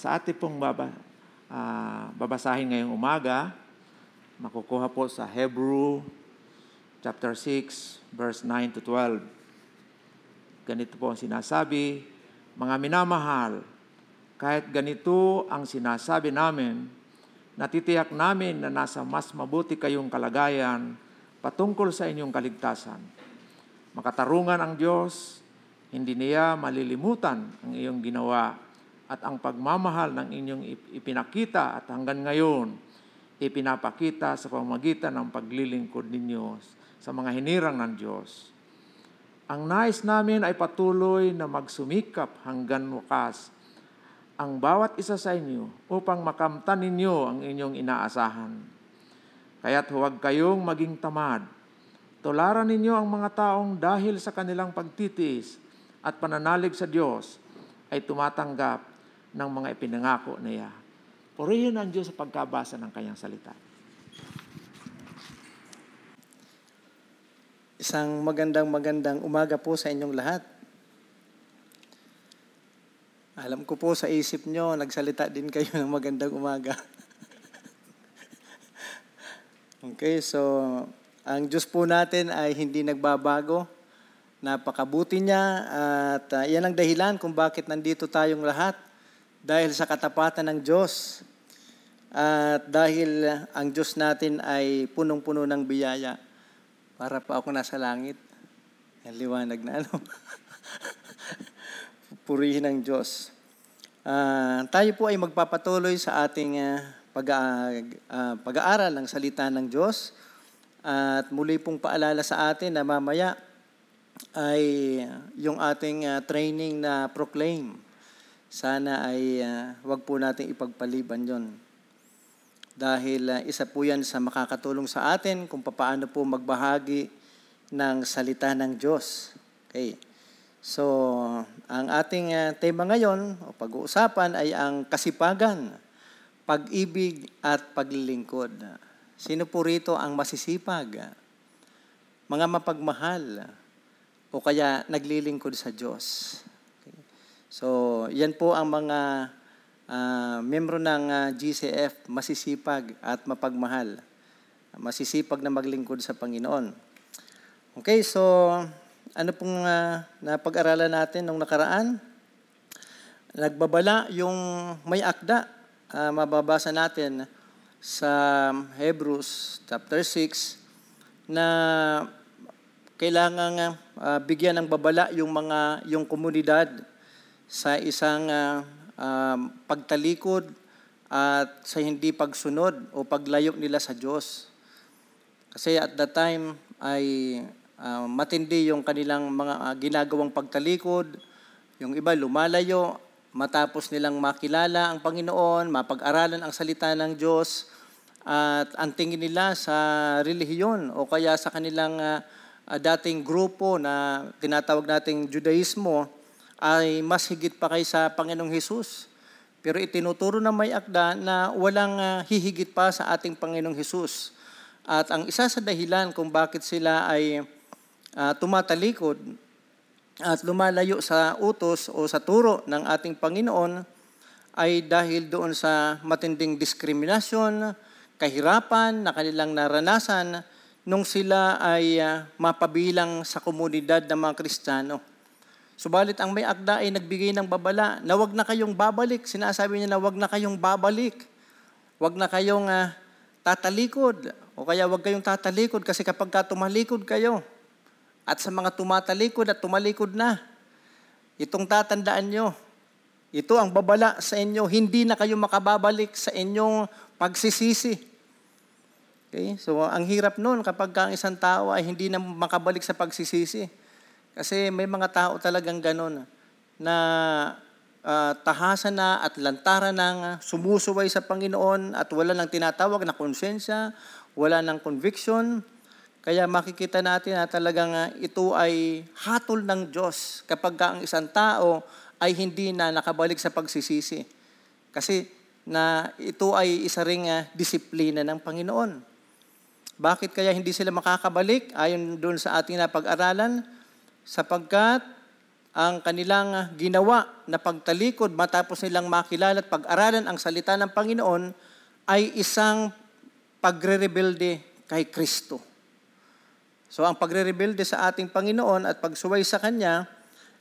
sa ating pong baba, uh, babasahin ngayong umaga, makukuha po sa Hebrew chapter 6, verse 9 to 12. Ganito po ang sinasabi, Mga minamahal, kahit ganito ang sinasabi namin, natitiyak namin na nasa mas mabuti kayong kalagayan patungkol sa inyong kaligtasan. Makatarungan ang Diyos, hindi niya malilimutan ang iyong ginawa at ang pagmamahal ng inyong ipinakita at hanggang ngayon ipinapakita sa pamagitan ng paglilingkod ninyo sa mga hinirang ng Diyos. Ang nais namin ay patuloy na magsumikap hanggang wakas ang bawat isa sa inyo upang makamtan ninyo ang inyong inaasahan. Kaya't huwag kayong maging tamad. Tularan ninyo ang mga taong dahil sa kanilang pagtitiis at pananalig sa Diyos ay tumatanggap ng mga ipinangako niya. Purihin ang Diyos sa pagkabasa ng kanyang salita. Isang magandang magandang umaga po sa inyong lahat. Alam ko po sa isip nyo, nagsalita din kayo ng magandang umaga. okay, so ang Diyos po natin ay hindi nagbabago Napakabuti niya at uh, yan ang dahilan kung bakit nandito tayong lahat. Dahil sa katapatan ng Diyos. At dahil ang Diyos natin ay punong-puno ng biyaya. Para pa ako nasa langit. Ang liwanag na ano. Purihin ng Diyos. Uh, tayo po ay magpapatuloy sa ating uh, pag, uh, pag-aaral ng salita ng Diyos. At muli pong paalala sa atin na mamaya ay yung ating uh, training na proclaim. Sana ay uh, wag po nating ipagpaliban yon. Dahil uh, isa po yan sa makakatulong sa atin kung paano po magbahagi ng salita ng Diyos. Okay. So, ang ating uh, tema ngayon o pag-uusapan ay ang kasipagan, pag-ibig at paglilingkod. Sino po rito ang masisipag? Mga mapagmahal, o kaya naglilingkod sa Diyos. So, yan po ang mga uh, membro ng uh, ah, GCF, masisipag at mapagmahal. Masisipag na maglingkod sa Panginoon. Okay, so ano pong uh, napag-aralan natin nung nakaraan? Nagbabala yung may akda. Uh, mababasa natin sa Hebrews chapter 6 na kailangan uh, bigyan ng babala yung mga yung komunidad sa isang uh, um, pagtalikod at sa hindi pagsunod o paglayo nila sa Diyos. Kasi at that time ay uh, matindi yung kanilang mga uh, ginagawang pagtalikod, yung iba lumalayo matapos nilang makilala ang Panginoon, mapag-aralan ang salita ng Diyos, at ang tingin nila sa relihiyon o kaya sa kanilang uh, uh, dating grupo na tinatawag nating Judaismo ay mas higit pa kay sa Panginoong Hesus. Pero itinuturo na may akda na walang uh, hihigit pa sa ating Panginoong Hesus. At ang isa sa dahilan kung bakit sila ay uh, tumatalikod at lumalayo sa utos o sa turo ng ating Panginoon ay dahil doon sa matinding diskriminasyon, kahirapan na kanilang naranasan nung sila ay uh, mapabilang sa komunidad ng mga Kristiyano. Subalit ang may akda ay nagbigay ng babala na wag na kayong babalik. Sinasabi niya na wag na kayong babalik. Wag na kayong uh, tatalikod. O kaya wag kayong tatalikod kasi kapag ka tumalikod kayo at sa mga tumatalikod at tumalikod na, itong tatandaan nyo, ito ang babala sa inyo, hindi na kayo makababalik sa inyong pagsisisi. Okay? So, ang hirap noon kapag ang isang tao ay hindi na makabalik sa pagsisisi. Kasi may mga tao talagang ganun na uh, tahasan na at lantaran ng sumusuway sa Panginoon at wala nang tinatawag na konsensya, wala nang conviction. Kaya makikita natin na talagang uh, ito ay hatol ng Diyos kapag ang isang tao ay hindi na nakabalik sa pagsisisi. Kasi na ito ay isa ring uh, disiplina ng Panginoon. Bakit kaya hindi sila makakabalik? Ayon doon sa ating napag-aralan, sapagkat ang kanilang ginawa na pagtalikod matapos nilang makilala at pag-aralan ang salita ng Panginoon ay isang pagre-rebelde kay Kristo. So ang pagre-rebelde sa ating Panginoon at pagsuway sa Kanya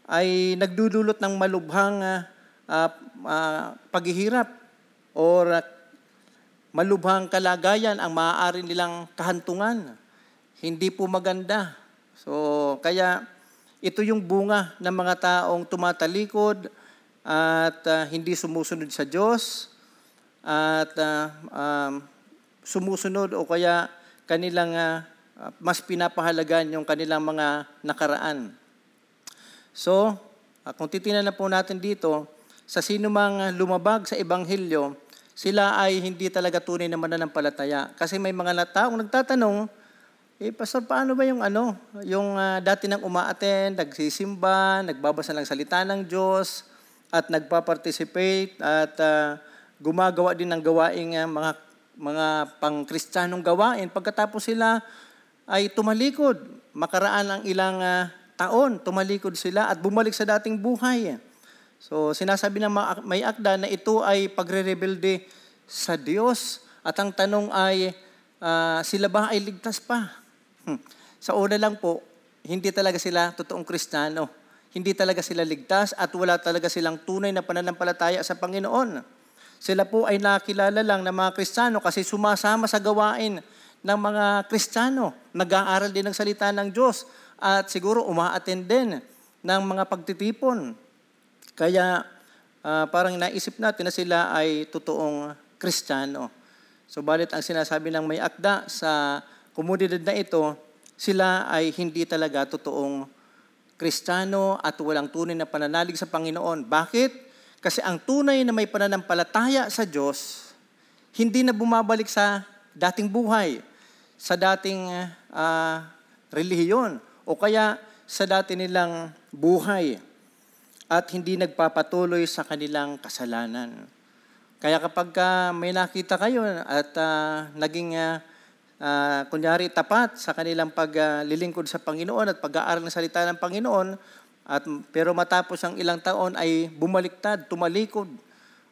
ay nagdudulot ng malubhang uh, uh, paghihirap or uh, malubhang kalagayan ang maaari nilang kahantungan. Hindi po maganda. So kaya ito yung bunga ng mga taong tumatalikod at uh, hindi sumusunod sa Diyos at uh, um, sumusunod o kaya kanilang uh, mas pinapahalagan yung kanilang mga nakaraan. So, uh, kung titingnan na po natin dito, sa sino mang lumabag sa Ebanghelyo, sila ay hindi talaga tunay na mananampalataya. Kasi may mga taong nagtatanong, eh, Pastor, paano ba yung ano, yung uh, dati nang umaattend, nagsisimba, nagbabasa ng salita ng Diyos, at nagpa-participate, at uh, gumagawa din ng gawaing uh, mga mga pang-kristyanong gawain. Pagkatapos sila ay tumalikod, makaraan ang ilang uh, taon, tumalikod sila at bumalik sa dating buhay. So sinasabi ng may akda na ito ay pagre-rebelde sa Diyos at ang tanong ay uh, sila ba ay ligtas pa? Hmm. Sa una lang po, hindi talaga sila totoong Kristiyano. Hindi talaga sila ligtas at wala talaga silang tunay na pananampalataya sa Panginoon. Sila po ay nakilala lang ng mga Kristiyano kasi sumasama sa gawain ng mga Kristiyano. Nag-aaral din ng salita ng Diyos at siguro umaattend din ng mga pagtitipon. Kaya uh, parang naisip natin na sila ay totoong Kristiyano. So balit ang sinasabi ng may akda sa komunidad na ito, sila ay hindi talaga totoong Kristiyano at walang tunay na pananalig sa Panginoon. Bakit? Kasi ang tunay na may pananampalataya sa Diyos, hindi na bumabalik sa dating buhay, sa dating uh, relihiyon, o kaya sa dati nilang buhay, at hindi nagpapatuloy sa kanilang kasalanan. Kaya kapag uh, may nakita kayo at uh, naging uh, uh, kunyari tapat sa kanilang paglilingkod uh, sa Panginoon at pag-aaral ng salita ng Panginoon, at, pero matapos ang ilang taon ay bumaliktad, tumalikod,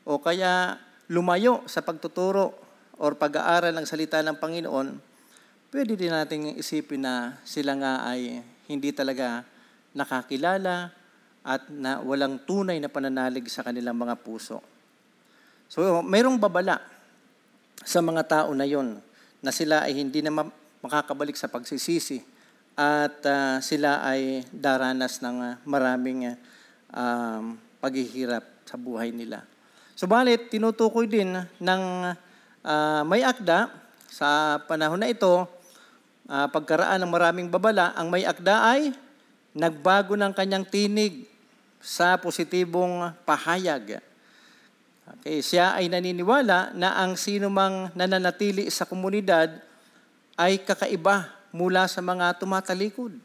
o kaya lumayo sa pagtuturo or pag-aaral ng salita ng Panginoon, pwede din nating isipin na sila nga ay hindi talaga nakakilala at na walang tunay na pananalig sa kanilang mga puso. So, mayroong babala sa mga tao na yon na sila ay hindi na makakabalik sa pagsisisi at uh, sila ay daranas ng uh, maraming uh, um, paghihirap sa buhay nila. Subalit, tinutukoy din ng uh, may akda sa panahon na ito, uh, pagkaraan ng maraming babala, ang may akda ay nagbago ng kanyang tinig sa positibong pahayag. Okay, siya ay naniniwala na ang sino mang nananatili sa komunidad ay kakaiba mula sa mga tumatalikod.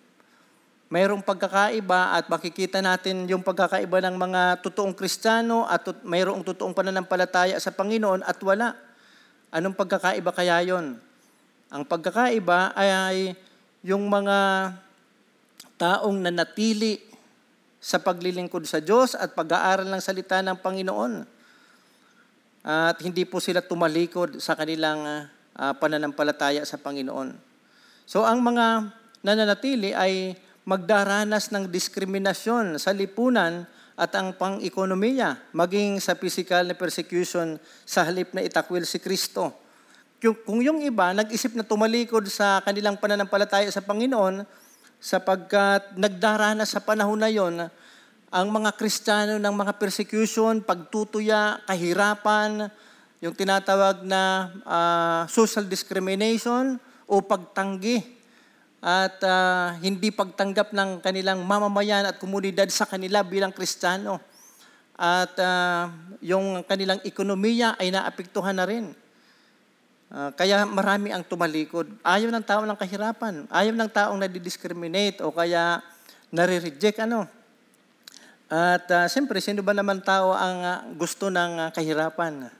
Mayroong pagkakaiba at makikita natin yung pagkakaiba ng mga totoong Kristiyano at mayroong totoong pananampalataya sa Panginoon at wala. Anong pagkakaiba kaya yon? Ang pagkakaiba ay yung mga taong nanatili sa paglilingkod sa Diyos at pag-aaral ng salita ng Panginoon. At hindi po sila tumalikod sa kanilang uh, pananampalataya sa Panginoon. So ang mga nananatili ay magdaranas ng diskriminasyon sa lipunan at ang pang-ekonomiya, maging sa physical na persecution sa halip na itakwil si Kristo. Kung yung iba nag-isip na tumalikod sa kanilang pananampalataya sa Panginoon, sapagkat nagdaranas sa panahon na yon ang mga Kristiyano ng mga persecution, pagtutuya, kahirapan, yung tinatawag na uh, social discrimination, o pagtanggi at uh, hindi pagtanggap ng kanilang mamamayan at komunidad sa kanila bilang Kristiyano. At uh, yung kanilang ekonomiya ay naapektuhan na rin. Uh, kaya marami ang tumalikod. Ayaw ng tao ng kahirapan. Ayaw ng taong nadidiscriminate o kaya nare-reject. Ano? At uh, siyempre, sino ba naman tao ang uh, gusto ng uh, kahirapan?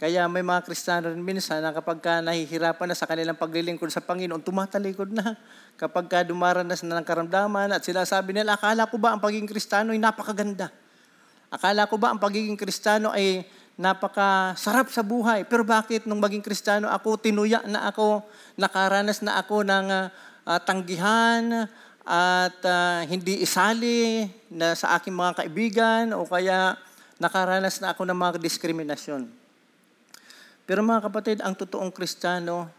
Kaya may mga Kristiyano rin minsan na kapag ka nahihirapan na sa kanilang paglilingkod sa Panginoon, tumatalikod na. Kapag ka dumaranas na ng karamdaman at sila sabi nila, akala ko ba ang pagiging Kristiyano ay napakaganda? Akala ko ba ang pagiging Kristiyano ay napakasarap sa buhay? Pero bakit nung maging Kristiyano ako, tinuya na ako, nakaranas na ako ng ah, tanggihan at ah, hindi isali na sa aking mga kaibigan o kaya nakaranas na ako ng mga diskriminasyon. Pero mga kapatid, ang totoong Kristiyano,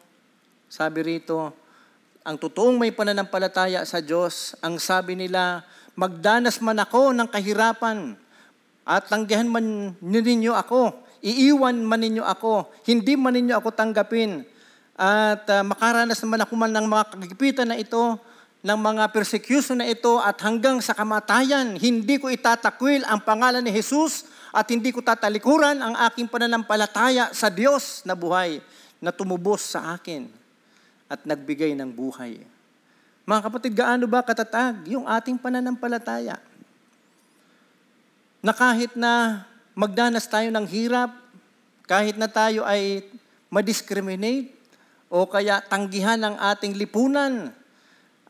sabi rito, ang totoong may pananampalataya sa Diyos, ang sabi nila, magdanas man ako ng kahirapan at tanggihan man ninyo ako, iiwan man ninyo ako, hindi man ninyo ako tanggapin, at ah, makaranas naman ako man ng mga kagipitan na ito, ng mga persecution na ito at hanggang sa kamatayan, hindi ko itatakwil ang pangalan ni Jesus at hindi ko tatalikuran ang aking pananampalataya sa Diyos na buhay na tumubos sa akin at nagbigay ng buhay. Mga kapatid, gaano ba katatag yung ating pananampalataya? Na kahit na magdanas tayo ng hirap, kahit na tayo ay madiscriminate o kaya tanggihan ng ating lipunan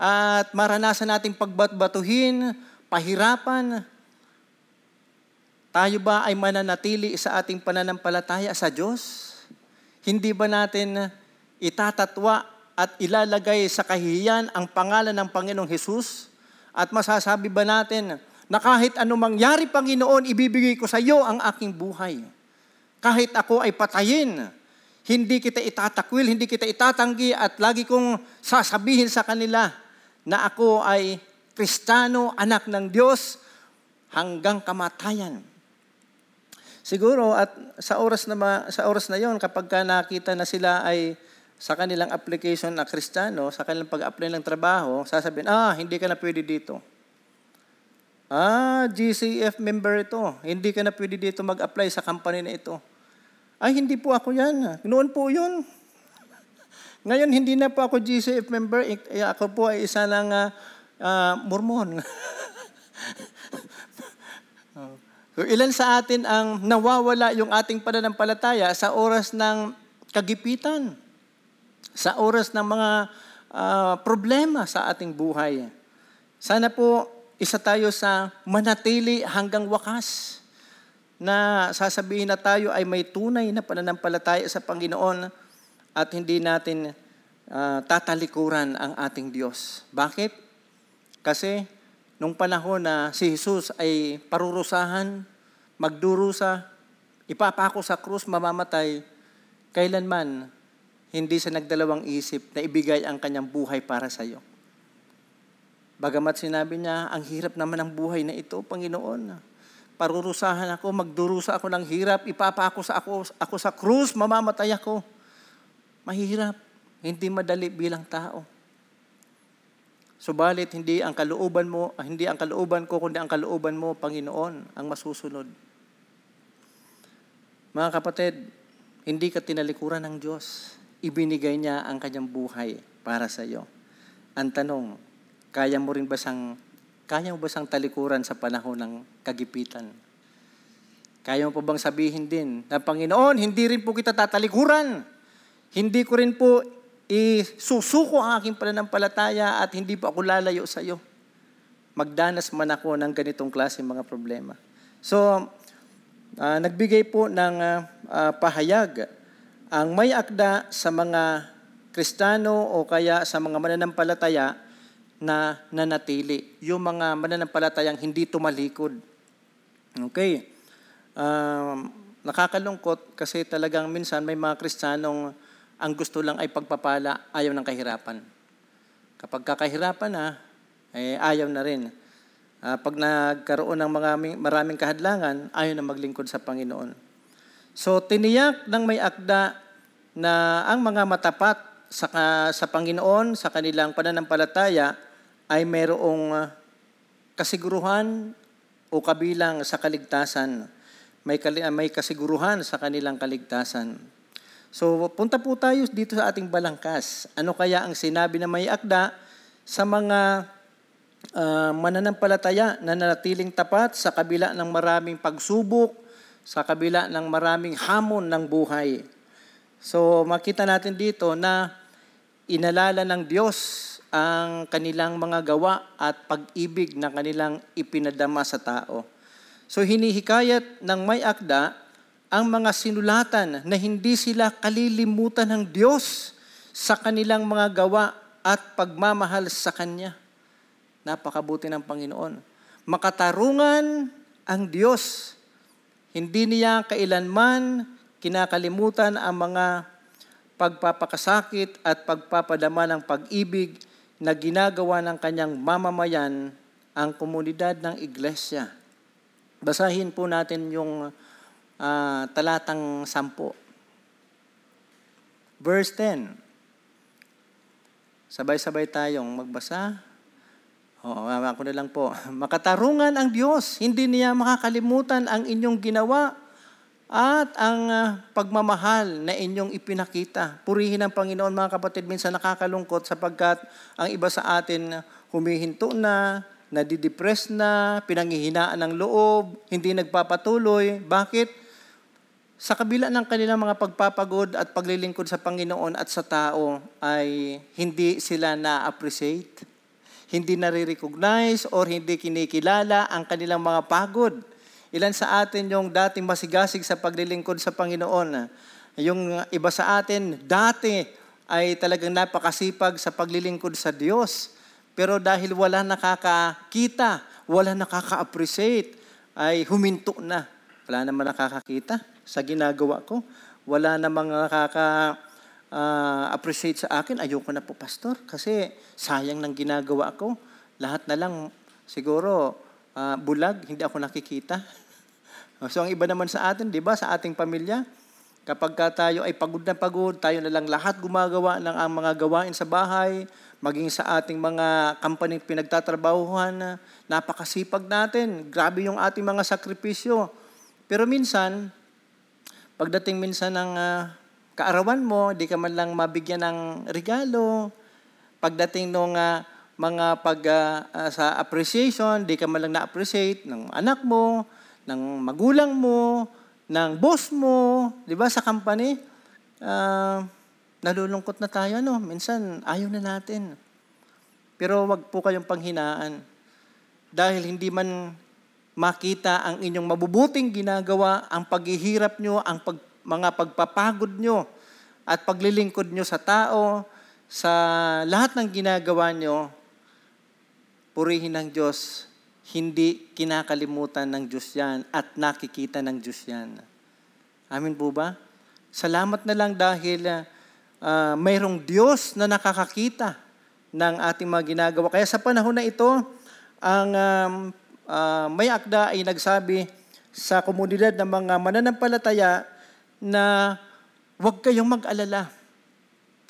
at maranasan nating pagbatbatuhin, pahirapan, tayo ba ay mananatili sa ating pananampalataya sa Diyos? Hindi ba natin itatatwa at ilalagay sa kahihiyan ang pangalan ng Panginoong Hesus? At masasabi ba natin na kahit anong mangyari, Panginoon, ibibigay ko sa iyo ang aking buhay. Kahit ako ay patayin, hindi kita itatakwil, hindi kita itatanggi at lagi kong sasabihin sa kanila na ako ay Kristano, anak ng Diyos, hanggang kamatayan. Siguro at sa oras na ma, sa oras na 'yon kapag ka nakita na sila ay sa kanilang application na Kristiyano, sa kanilang pag-apply ng trabaho, sasabihin, ah, hindi ka na pwede dito. Ah, GCF member ito. Hindi ka na pwede dito mag-apply sa company na ito. Ay, hindi po ako yan. Noon po yun. Ngayon, hindi na po ako GCF member. Eh, Ako po ay isa ng ah, Mormon. So, ilan sa atin ang nawawala yung ating pananampalataya sa oras ng kagipitan, sa oras ng mga ah, problema sa ating buhay. Sana po isa tayo sa manatili hanggang wakas na sasabihin na tayo ay may tunay na pananampalataya sa Panginoon at hindi natin ah, tatalikuran ang ating Diyos. Bakit? Kasi nung panahon na si Jesus ay parurusahan, magdurusa, ipapako sa krus, mamamatay, kailanman hindi sa nagdalawang isip na ibigay ang kanyang buhay para sa iyo. Bagamat sinabi niya, ang hirap naman ng buhay na ito, Panginoon. Parurusahan ako, magdurusa ako ng hirap, ipapako sa ako, ako sa krus, mamamatay ako. Mahirap, hindi madali bilang tao. Subalit hindi ang kalooban mo, ah, hindi ang kalooban ko kundi ang kalooban mo, Panginoon, ang masusunod. Mga kapatid, hindi ka tinalikuran ng Diyos. Ibinigay niya ang kanyang buhay para sa iyo. Ang tanong, kaya mo rin ba sang kaya mo ba sang talikuran sa panahon ng kagipitan? Kaya mo pa bang sabihin din na Panginoon, hindi rin po kita tatalikuran. Hindi ko rin po isusuko ang aking pananampalataya at hindi po ako lalayo sa iyo. Magdanas man ako ng ganitong klase mga problema. So, ah, nagbigay po ng ah, ah, pahayag ang may akda sa mga Kristano o kaya sa mga mananampalataya na nanatili. Yung mga mananampalatayang hindi tumalikod. Okay. Um, nakakalungkot kasi talagang minsan may mga Kristiyanong ang gusto lang ay pagpapala, ayaw ng kahirapan. Kapag kakahirapan na, eh, ayaw na rin. Ah, pag nagkaroon ng mga maraming kahadlangan, ayaw na maglingkod sa Panginoon. So, tiniyak ng may akda na ang mga matapat sa, sa Panginoon, sa kanilang pananampalataya, ay mayroong ah, kasiguruhan o kabilang sa kaligtasan. May, may kasiguruhan sa kanilang kaligtasan. So, punta po tayo dito sa ating balangkas. Ano kaya ang sinabi na may akda sa mga ah, mananampalataya na nanatiling tapat sa kabila ng maraming pagsubok, sa kabila ng maraming hamon ng buhay. So makita natin dito na inalala ng Diyos ang kanilang mga gawa at pag-ibig na kanilang ipinadama sa tao. So hinihikayat ng may akda ang mga sinulatan na hindi sila kalilimutan ng Diyos sa kanilang mga gawa at pagmamahal sa Kanya. Napakabuti ng Panginoon. Makatarungan ang Diyos. Hindi niya kailanman kinakalimutan ang mga pagpapakasakit at pagpapadama ng pag-ibig na ginagawa ng kanyang mamamayan ang komunidad ng iglesia. Basahin po natin yung uh, talatang sampo. Verse 10. Sabay-sabay tayong magbasa. Oo, ako na lang po. Makatarungan ang Diyos. Hindi niya makakalimutan ang inyong ginawa at ang uh, pagmamahal na inyong ipinakita. Purihin ang Panginoon mga kapatid. Minsan nakakalungkot sapagkat ang iba sa atin humihinto na, nadidepress na, pinanghihinaan ng loob, hindi nagpapatuloy. Bakit? Sa kabila ng kanilang mga pagpapagod at paglilingkod sa Panginoon at sa tao ay hindi sila na-appreciate hindi nare-recognize or hindi kinikilala ang kanilang mga pagod. Ilan sa atin yung dating masigasig sa paglilingkod sa Panginoon. Yung iba sa atin, dati ay talagang napakasipag sa paglilingkod sa Diyos. Pero dahil wala nakakakita, wala nakaka-appreciate, ay huminto na. Wala naman nakakakita sa ginagawa ko. Wala namang nakaka uh, appreciate sa akin, ayoko na po, Pastor, kasi sayang ng ginagawa ko. Lahat na lang, siguro, uh, bulag, hindi ako nakikita. so, ang iba naman sa atin, di ba, sa ating pamilya, kapag ka tayo ay pagod na pagod, tayo na lang lahat gumagawa ng ang mga gawain sa bahay, maging sa ating mga company pinagtatrabahuhan, napakasipag natin. Grabe yung ating mga sakripisyo. Pero minsan, pagdating minsan ng uh, kaarawan mo, di ka man lang mabigyan ng regalo. Pagdating nung uh, mga pag uh, uh, sa appreciation, di ka man lang na-appreciate ng anak mo, ng magulang mo, ng boss mo, di ba, sa company. Uh, nalulungkot na tayo, no? Minsan, ayaw na natin. Pero wag po kayong panghinaan. Dahil hindi man makita ang inyong mabubuting ginagawa, ang paghihirap nyo, ang pag mga pagpapagod nyo at paglilingkod nyo sa tao, sa lahat ng ginagawa nyo, purihin ng Diyos, hindi kinakalimutan ng Diyos yan at nakikita ng Diyos yan. Amin po ba? Salamat na lang dahil uh, mayroong Diyos na nakakakita ng ating mga ginagawa. Kaya sa panahon na ito, ang um, uh, may akda ay nagsabi sa komunidad ng mga mananampalataya na huwag kayong mag-alala.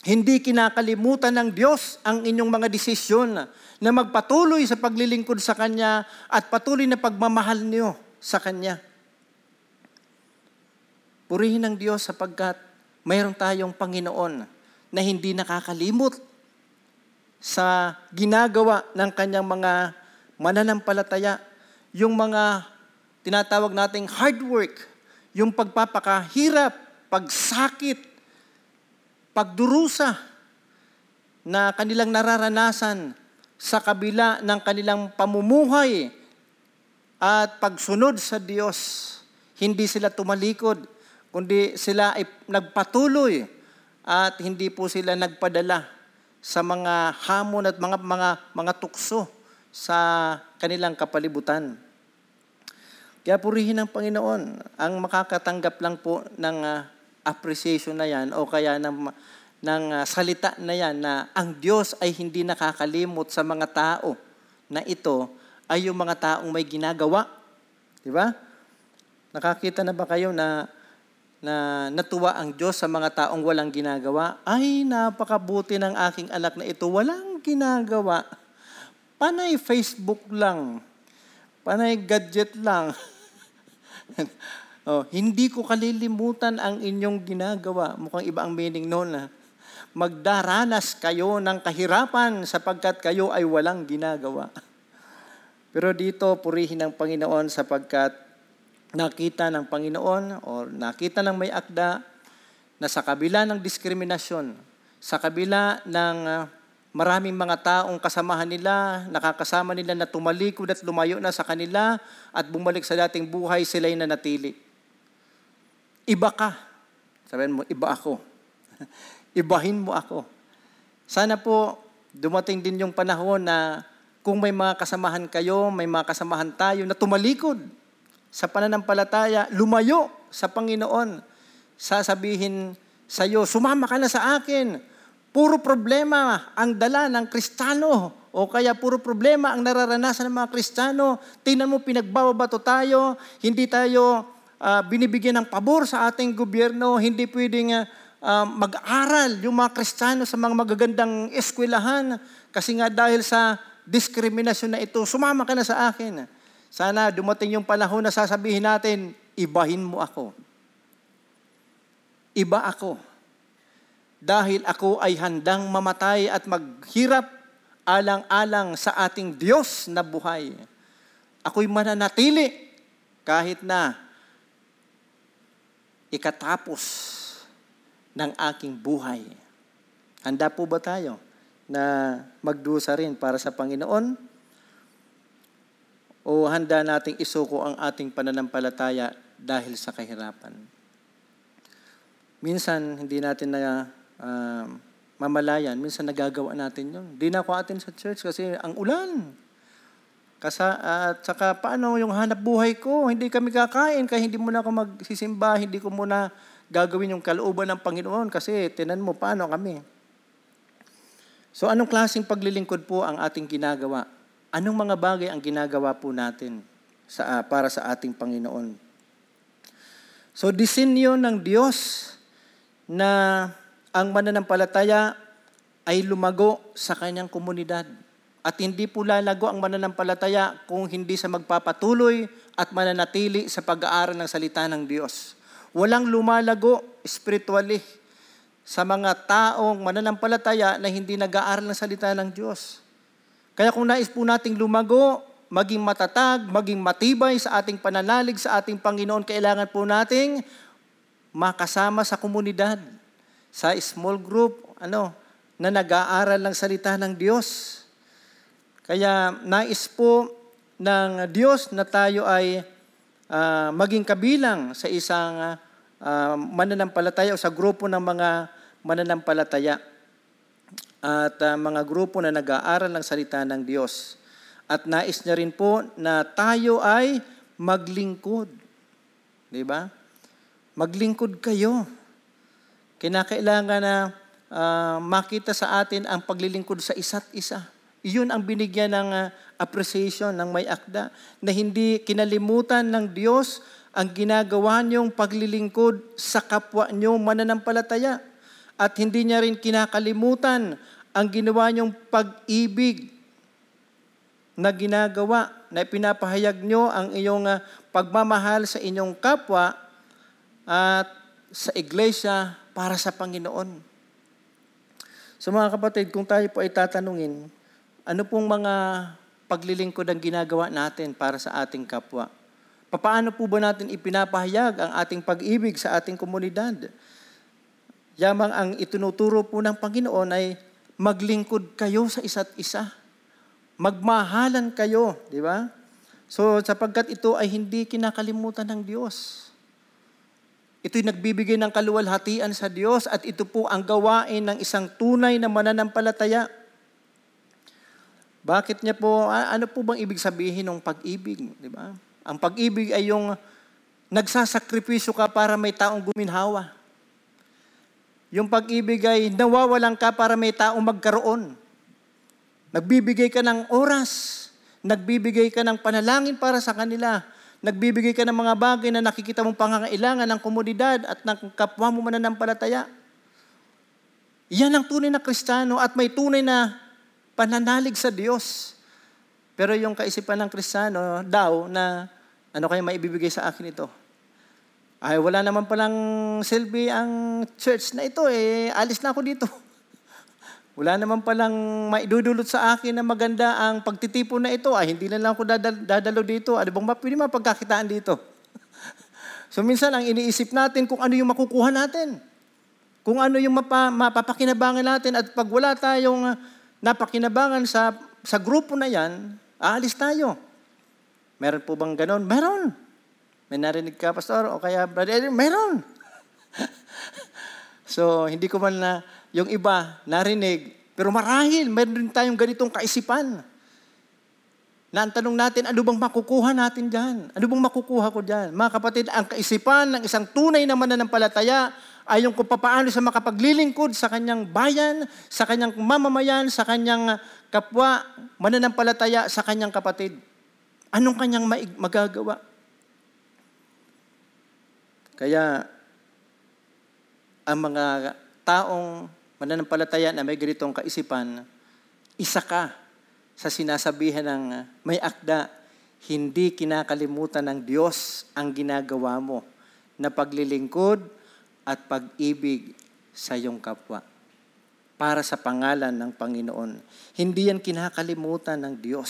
Hindi kinakalimutan ng Diyos ang inyong mga desisyon na magpatuloy sa paglilingkod sa Kanya at patuloy na pagmamahal niyo sa Kanya. Purihin ng Diyos sapagkat mayroon tayong Panginoon na hindi nakakalimot sa ginagawa ng kanyang mga mananampalataya, yung mga tinatawag nating hard work, yung pagpapakahirap, pagsakit, pagdurusa na kanilang nararanasan sa kabila ng kanilang pamumuhay at pagsunod sa Diyos. Hindi sila tumalikod, kundi sila ay nagpatuloy at hindi po sila nagpadala sa mga hamon at mga mga mga tukso sa kanilang kapalibutan. Kaya purihin ng Panginoon. Ang makakatanggap lang po ng uh, appreciation na yan o kaya ng, ng uh, salita na yan na ang Diyos ay hindi nakakalimot sa mga tao na ito ay yung mga taong may ginagawa. Di ba? Nakakita na ba kayo na na natuwa ang Diyos sa mga taong walang ginagawa? Ay, napakabuti ng aking anak na ito. Walang ginagawa. Panay Facebook lang. Panay gadget lang. oh, hindi ko kalilimutan ang inyong ginagawa. Mukhang iba ang meaning noon. Ha? Magdaranas kayo ng kahirapan sapagkat kayo ay walang ginagawa. Pero dito, purihin ng Panginoon sapagkat nakita ng Panginoon o nakita ng may akda na sa kabila ng diskriminasyon, sa kabila ng uh, maraming mga taong kasamahan nila, nakakasama nila na tumalikod at lumayo na sa kanila at bumalik sa dating buhay, sila'y nanatili. Iba ka. Sabihin mo, iba ako. Ibahin mo ako. Sana po dumating din yung panahon na kung may mga kasamahan kayo, may mga kasamahan tayo na tumalikod sa pananampalataya, lumayo sa Panginoon, sasabihin sa iyo, sumama ka na sa akin. Puro problema ang dala ng Kristiyano o kaya puro problema ang nararanasan ng mga Kristiyano. Tingnan mo, pinagbababato tayo, hindi tayo uh, binibigyan ng pabor sa ating gobyerno, hindi pwedeng uh, mag-aral yung mga Kristiyano sa mga magagandang eskwelahan kasi nga dahil sa diskriminasyon na ito, sumama ka na sa akin. Sana dumating yung panahon na sasabihin natin, ibahin mo ako. Iba ako. Dahil ako ay handang mamatay at maghirap alang-alang sa ating Diyos na buhay. Ako'y mananatili kahit na ikatapos ng aking buhay. Handa po ba tayo na magdusa rin para sa Panginoon? O handa nating isuko ang ating pananampalataya dahil sa kahirapan? Minsan, hindi natin na uh, mamalayan. Minsan, nagagawa natin yun. Hindi na ako atin sa church kasi ang ulan. Kasa, at saka, paano yung hanap buhay ko? Hindi kami kakain kaya hindi muna ako magsisimba, hindi ko muna gagawin yung kalooban ng Panginoon kasi tinan mo paano kami. So anong klaseng paglilingkod po ang ating ginagawa? Anong mga bagay ang ginagawa po natin sa, uh, para sa ating Panginoon? So disenyo ng Diyos na ang mananampalataya ay lumago sa kanyang komunidad. At hindi po lalago ang mananampalataya kung hindi sa magpapatuloy at mananatili sa pag-aaral ng salita ng Diyos. Walang lumalago spiritually sa mga taong mananampalataya na hindi nag-aaral ng salita ng Diyos. Kaya kung nais po nating lumago, maging matatag, maging matibay sa ating pananalig sa ating Panginoon, kailangan po nating makasama sa komunidad, sa small group, ano, na nag-aaral ng salita ng Diyos. Kaya nais po ng Diyos na tayo ay uh, maging kabilang sa isang uh, mananampalataya o sa grupo ng mga mananampalataya at uh, mga grupo na nag-aaral ng salita ng Diyos. At nais niya rin po na tayo ay maglingkod. Di ba? Maglingkod kayo. Kinakailangan na uh, makita sa atin ang paglilingkod sa isa't isa. Iyon ang binigyan ng uh, appreciation ng may akda na hindi kinalimutan ng Diyos ang ginagawa niyong paglilingkod sa kapwa niyo mananampalataya. At hindi niya rin kinakalimutan ang ginawa niyong pag-ibig na ginagawa na pinapahayag niyo ang iyong uh, pagmamahal sa inyong kapwa at sa iglesia para sa Panginoon. So mga kapatid, kung tayo po ay tatanungin, ano pong mga paglilingkod ang ginagawa natin para sa ating kapwa? Paano po ba natin ipinapahayag ang ating pag-ibig sa ating komunidad? Yamang ang itunuturo po ng Panginoon ay maglingkod kayo sa isa't isa. Magmahalan kayo, di ba? So sapagkat ito ay hindi kinakalimutan ng Diyos. Ito'y nagbibigay ng kaluwalhatian sa Diyos at ito po ang gawain ng isang tunay na mananampalataya. Bakit niya po, ano po bang ibig sabihin ng pag-ibig? Di ba? Ang pag-ibig ay yung nagsasakripisyo ka para may taong guminhawa. Yung pag-ibig ay nawawalan ka para may taong magkaroon. Nagbibigay ka ng oras. Nagbibigay ka ng panalangin para sa kanila Nagbibigay ka ng mga bagay na nakikita mong pangangailangan ng komunidad at ng kapwa mo mananampalataya. Yan ang tunay na Kristiyano at may tunay na pananalig sa Diyos. Pero yung kaisipan ng Kristiyano daw na ano kaya maibibigay sa akin ito? Ay, wala naman palang silbi ang church na ito eh. Alis na ako dito. Wala naman palang maidudulot sa akin na maganda ang pagtitipon na ito. Ay, hindi na lang ako dadal- dadalo dito. Ano bang pwede mapagkakitaan dito? So minsan ang iniisip natin kung ano yung makukuha natin. Kung ano yung mapa, mapapakinabangan natin at pag wala tayong uh, napakinabangan sa, sa grupo na yan, aalis tayo. Meron po bang ganon? Meron. May narinig ka, Pastor, o kaya, Brother Meron. so, hindi ko man na, yung iba, narinig, pero marahil, meron din tayong ganitong kaisipan. Na ang tanong natin, ano bang makukuha natin dyan? Ano bang makukuha ko dyan? Mga kapatid, ang kaisipan ng isang tunay na mananampalataya ay yung kung paano sa makapaglilingkod sa kanyang bayan, sa kanyang mamamayan, sa kanyang kapwa, mananampalataya sa kanyang kapatid. Anong kanyang magagawa? Kaya, ang mga taong mananampalataya na may ganitong kaisipan, isa ka sa sinasabihan ng may akda, hindi kinakalimutan ng Diyos ang ginagawa mo na paglilingkod at pag-ibig sa iyong kapwa para sa pangalan ng Panginoon. Hindi yan kinakalimutan ng Diyos.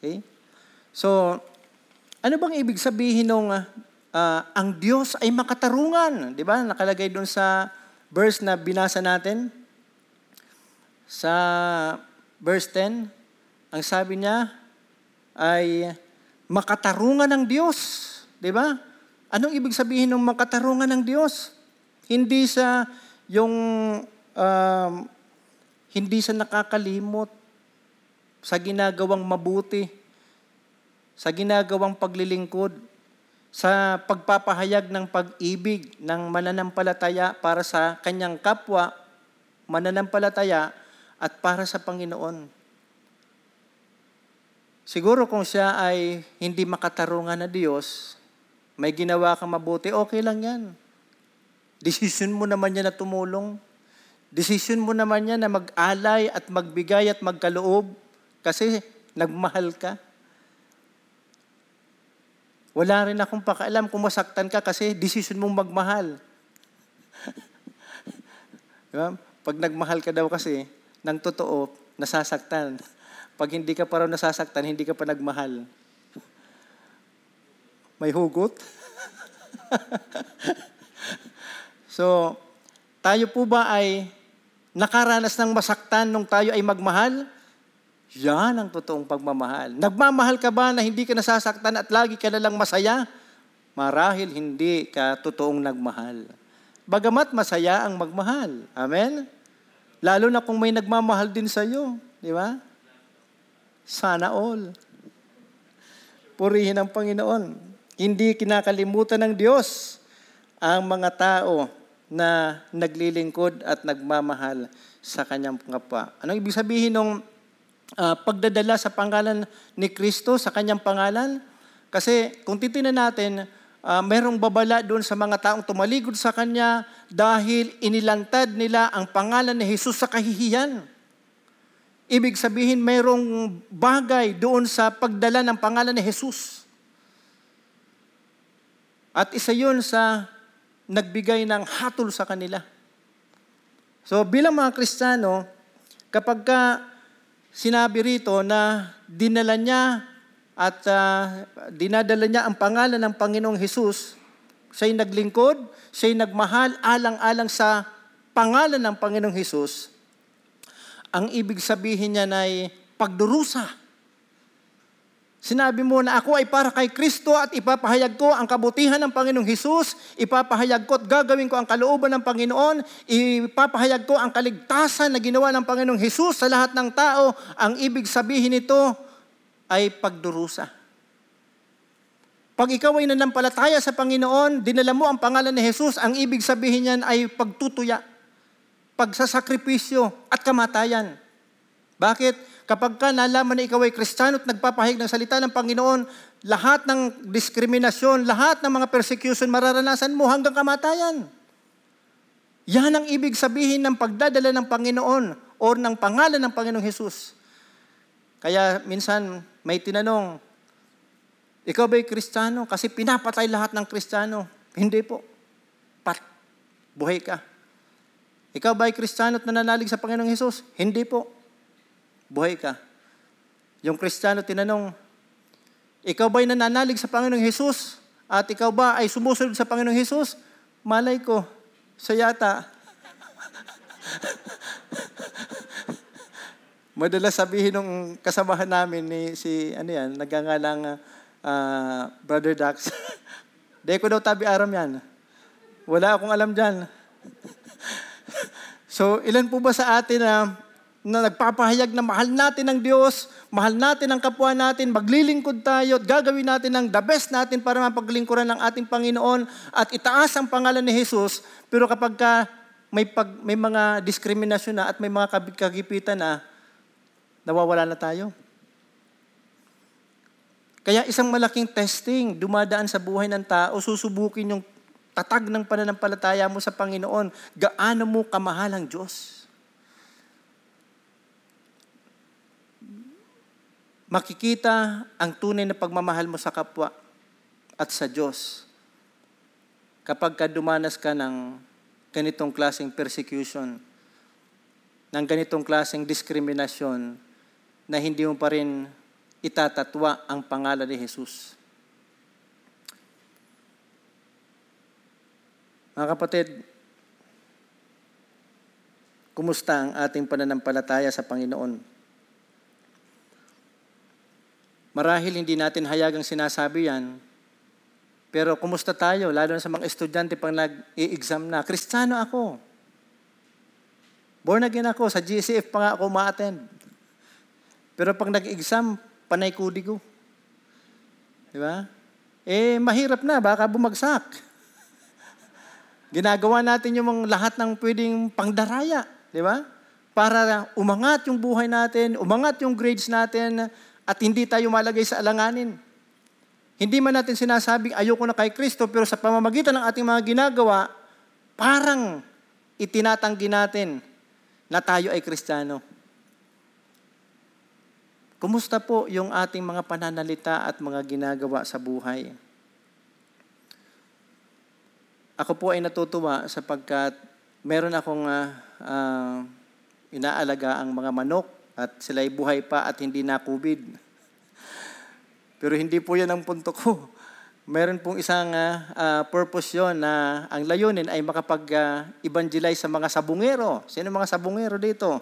Okay? So, ano bang ibig sabihin ng uh, uh, ang Diyos ay makatarungan? Di ba? Nakalagay doon sa verse na binasa natin. Sa verse 10, ang sabi niya ay makatarungan ng Diyos. Di ba? Anong ibig sabihin ng makatarungan ng Diyos? Hindi sa yung um, hindi sa nakakalimot sa ginagawang mabuti, sa ginagawang paglilingkod, sa pagpapahayag ng pag-ibig ng mananampalataya para sa kanyang kapwa, mananampalataya at para sa Panginoon. Siguro kung siya ay hindi makatarungan na Diyos, may ginawa kang mabuti, okay lang yan. Decision mo naman niya na tumulong. Decision mo naman niya na mag-alay at magbigay at magkaloob kasi nagmahal ka. Wala rin akong pakaalam kung masaktan ka kasi decision mong magmahal. diba? Pag nagmahal ka daw kasi, ng totoo, nasasaktan. Pag hindi ka pa raw nasasaktan, hindi ka pa nagmahal. May hugot? so, tayo po ba ay nakaranas ng masaktan nung tayo ay magmahal? Yan ang totoong pagmamahal. Nagmamahal ka ba na hindi ka nasasaktan at lagi ka na lang masaya? Marahil hindi ka totoong nagmahal. Bagamat masaya ang magmahal. Amen? Lalo na kung may nagmamahal din sa iyo. Di ba? Sana all. Purihin ang Panginoon. Hindi kinakalimutan ng Diyos ang mga tao na naglilingkod at nagmamahal sa kanyang kapwa. Anong ibig sabihin ng uh, pagdadala sa pangalan ni Kristo sa kanyang pangalan. Kasi kung titingnan natin, uh, merong babala doon sa mga taong tumaligod sa Kanya dahil inilantad nila ang pangalan ni Jesus sa kahihiyan. Ibig sabihin, merong bagay doon sa pagdala ng pangalan ni Jesus. At isa yun sa nagbigay ng hatol sa kanila. So bilang mga Kristiyano, kapag ka sinabi rito na dinala niya at uh, dinadala niya ang pangalan ng Panginoong Hesus. Siya'y naglingkod, siya'y nagmahal alang-alang sa pangalan ng Panginoong Hesus. Ang ibig sabihin niya ay pagdurusa Sinabi mo na ako ay para kay Kristo at ipapahayag ko ang kabutihan ng Panginoong Hesus, ipapahayag ko at gagawin ko ang kalooban ng Panginoon, ipapahayag ko ang kaligtasan na ginawa ng Panginoong Hesus sa lahat ng tao. Ang ibig sabihin nito ay pagdurusa. Pag ikaw ay nanampalataya sa Panginoon, dinala mo ang pangalan ni Jesus, ang ibig sabihin niyan ay pagtutuya, pagsasakripisyo at kamatayan. Bakit? Kapag ka nalaman na ikaw ay Kristiyano at nagpapahayag ng salita ng Panginoon, lahat ng diskriminasyon, lahat ng mga persecution mararanasan mo hanggang kamatayan. Yan ang ibig sabihin ng pagdadala ng Panginoon o ng pangalan ng Panginoong Hesus. Kaya minsan may tinanong, ikaw ba'y Kristiyano? Kasi pinapatay lahat ng Kristiyano. Hindi po. Pat, buhay ka. Ikaw ba'y Kristiyano at nananalig sa Panginoong Hesus? Hindi po buhay ka. Yung Kristiyano tinanong, ikaw ba'y nananalig sa Panginoong Hesus? at ikaw ba ay sumusunod sa Panginoong Hesus, malay ko, sa yata. Madalas sabihin nung kasamahan namin ni si ano yan, nagangalang uh, Brother Dax. Di ko daw tabi aram yan. Wala akong alam dyan. so, ilan po ba sa atin na, na nagpapahayag na mahal natin ang Diyos, mahal natin ang kapwa natin, maglilingkod tayo at gagawin natin ang the best natin para mapaglingkuran ng ating Panginoon at itaas ang pangalan ni Jesus. Pero kapag ka may, pag, may mga diskriminasyon na at may mga kagipitan na, nawawala na tayo. Kaya isang malaking testing dumadaan sa buhay ng tao, susubukin yung tatag ng pananampalataya mo sa Panginoon. Gaano mo kamahal ang Diyos? Makikita ang tunay na pagmamahal mo sa kapwa at sa Diyos kapag ka dumanas ka ng ganitong klaseng persecution, ng ganitong klaseng diskriminasyon, na hindi mo pa rin itatatwa ang pangalan ni Jesus. Mga kapatid, kumusta ang ating pananampalataya sa Panginoon? Marahil hindi natin hayagang sinasabi yan, pero kumusta tayo, lalo na sa mga estudyante pag nag-i-exam na, Kristiyano ako. Born again ako, sa GCF pa nga ako ma-attend. Pero pag nag-exam, panay kudi ko. Di ba? Eh, mahirap na, baka bumagsak. Ginagawa natin yung lahat ng pwedeng pangdaraya, di ba? Para umangat yung buhay natin, umangat yung grades natin, at hindi tayo malagay sa alanganin. Hindi man natin sinasabing ayoko na kay Kristo, pero sa pamamagitan ng ating mga ginagawa, parang itinatanggi natin na tayo ay Kristiyano. Kumusta po yung ating mga pananalita at mga ginagawa sa buhay? Ako po ay natutuwa sapagkat meron akong uh, uh, inaalaga ang mga manok at sila ay buhay pa at hindi nakubid. Pero hindi po yan ang punto ko. Meron pong isang uh, purpose yon na ang layunin ay makapag-evangelize uh, sa mga sabungero. Sino mga sabungero dito?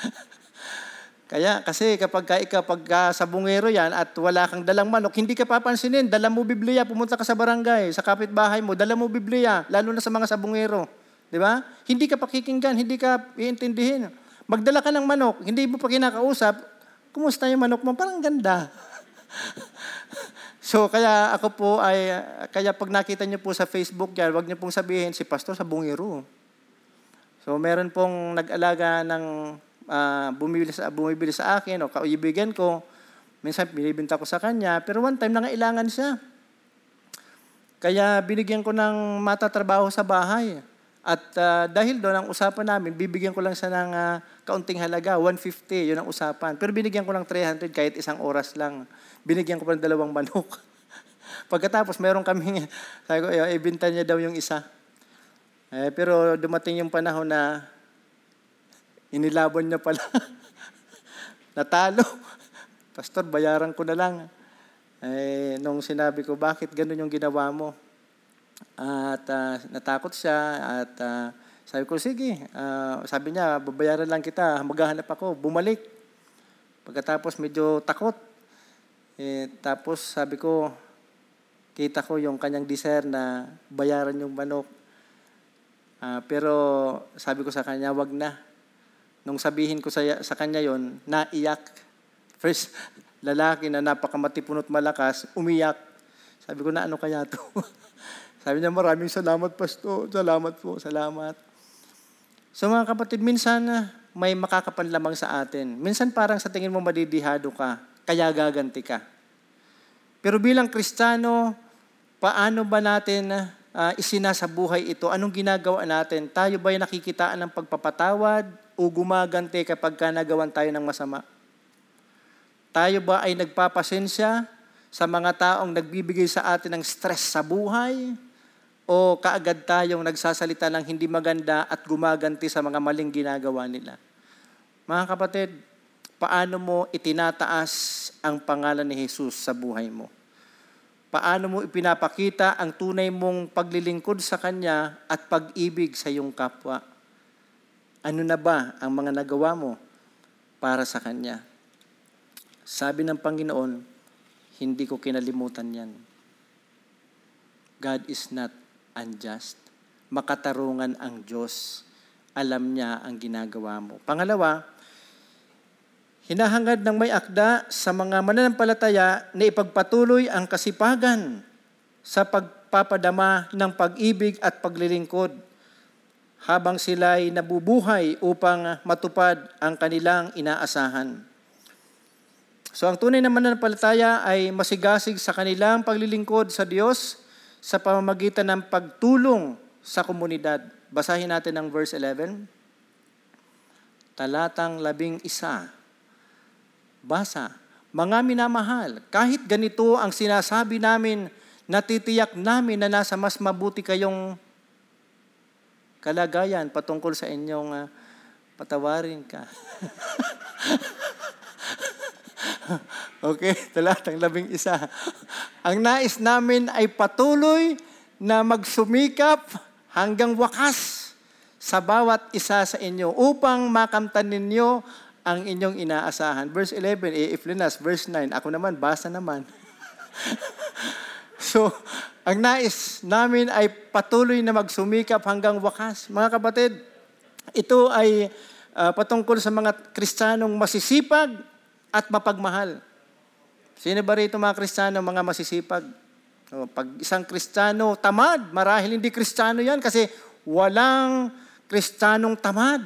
Kaya kasi kapag ka ikaw pag sa bungero yan at wala kang dalang manok, hindi ka papansinin, dala mo Biblia, pumunta ka sa barangay, sa kapitbahay mo, dala mo Biblia, lalo na sa mga sabungero. Di ba? Hindi ka pakikinggan, hindi ka iintindihin. Magdala ka ng manok, hindi mo pa kinakausap, kumusta yung manok mo? Parang ganda. so kaya ako po ay, kaya pag nakita niyo po sa Facebook yan, wag niyo pong sabihin si pastor sa bungero. So meron pong nag-alaga ng uh, bumibili, sa, bumibili sa akin o kaibigan ko. Minsan binibinta ko sa kanya. Pero one time, nangailangan siya. Kaya binigyan ko ng matatrabaho sa bahay. At uh, dahil doon ang usapan namin, bibigyan ko lang siya ng uh, kaunting halaga, 150, yun ang usapan. Pero binigyan ko ng 300 kahit isang oras lang. Binigyan ko pa ng dalawang manok. Pagkatapos, meron kaming, sabi ko, ibinta niya daw yung isa. Eh, pero dumating yung panahon na Inilaban niya pala. Natalo. Pastor, bayaran ko na lang. Eh, nung sinabi ko, bakit ganun yung ginawa mo? At uh, natakot siya at uh, sabi ko, sige. Uh, sabi niya, babayaran lang kita. Maghahanap ako. Bumalik. Pagkatapos medyo takot. Eh, tapos sabi ko, kita ko yung kanyang desire na bayaran yung manok. Uh, pero sabi ko sa kanya, wag na. Nung sabihin ko sa, sa kanya yon, naiyak. First, lalaki na napakamatipunot malakas, umiyak. Sabi ko na ano kaya to? Sabi niya, maraming salamat, Pasto. Salamat po, salamat. So mga kapatid, minsan ah, may makakapanlamang sa atin. Minsan parang sa tingin mo madidihado ka, kaya gaganti ka. Pero bilang Kristiyano, paano ba natin uh, isinasabuhay ito? Anong ginagawa natin? Tayo ba ay nakikitaan ng pagpapatawad? o gumaganti kapag ka nagawan tayo ng masama? Tayo ba ay nagpapasensya sa mga taong nagbibigay sa atin ng stress sa buhay? O kaagad tayong nagsasalita ng hindi maganda at gumaganti sa mga maling ginagawa nila? Mga kapatid, paano mo itinataas ang pangalan ni Jesus sa buhay mo? paano mo ipinapakita ang tunay mong paglilingkod sa Kanya at pag-ibig sa iyong kapwa. Ano na ba ang mga nagawa mo para sa Kanya? Sabi ng Panginoon, hindi ko kinalimutan yan. God is not unjust. Makatarungan ang Diyos. Alam niya ang ginagawa mo. Pangalawa, hinahangad ng may akda sa mga mananampalataya na ipagpatuloy ang kasipagan sa pagpapadama ng pag-ibig at paglilingkod habang sila'y nabubuhay upang matupad ang kanilang inaasahan. So ang tunay na mananampalataya ay masigasig sa kanilang paglilingkod sa Diyos sa pamamagitan ng pagtulong sa komunidad. Basahin natin ang verse 11. Talatang labing isa Basa, mga minamahal, kahit ganito ang sinasabi namin, natitiyak namin na nasa mas mabuti kayong kalagayan patungkol sa inyong uh, patawarin ka. okay, talatang labing isa. Ang nais namin ay patuloy na magsumikap hanggang wakas sa bawat isa sa inyo upang makamtan ninyo ang inyong inaasahan. Verse 11, eh, if Linas, verse 9, ako naman, basa naman. so, ang nais namin ay patuloy na magsumikap hanggang wakas. Mga kapatid, ito ay uh, patungkol sa mga Kristiyanong masisipag at mapagmahal. Sino ba rito mga Kristiyano, mga masisipag? O, pag isang Kristiyano tamad, marahil hindi Kristiyano yan kasi walang Kristiyanong tamad.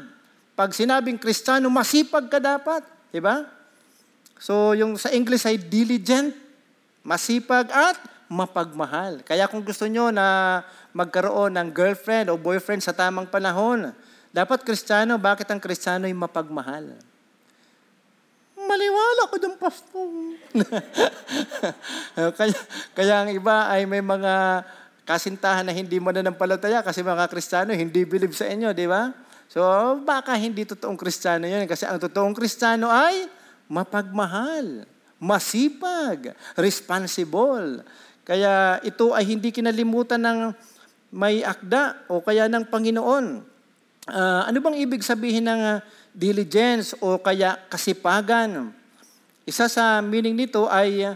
Pag sinabing Kristiyano, masipag ka dapat. Di ba? So, yung sa English ay diligent, masipag at mapagmahal. Kaya kung gusto nyo na magkaroon ng girlfriend o boyfriend sa tamang panahon, dapat Kristiyano, bakit ang Kristiyano ay mapagmahal? Maliwala ko dyan, pastor. kaya, kaya ang iba ay may mga kasintahan na hindi mananampalataya kasi mga Kristiyano hindi believe sa inyo, di ba? So, baka hindi totoong kristyano yun. Kasi ang totoong kristyano ay mapagmahal, masipag, responsible. Kaya ito ay hindi kinalimutan ng may akda o kaya ng Panginoon. Uh, ano bang ibig sabihin ng uh, diligence o kaya kasipagan? Isa sa meaning nito ay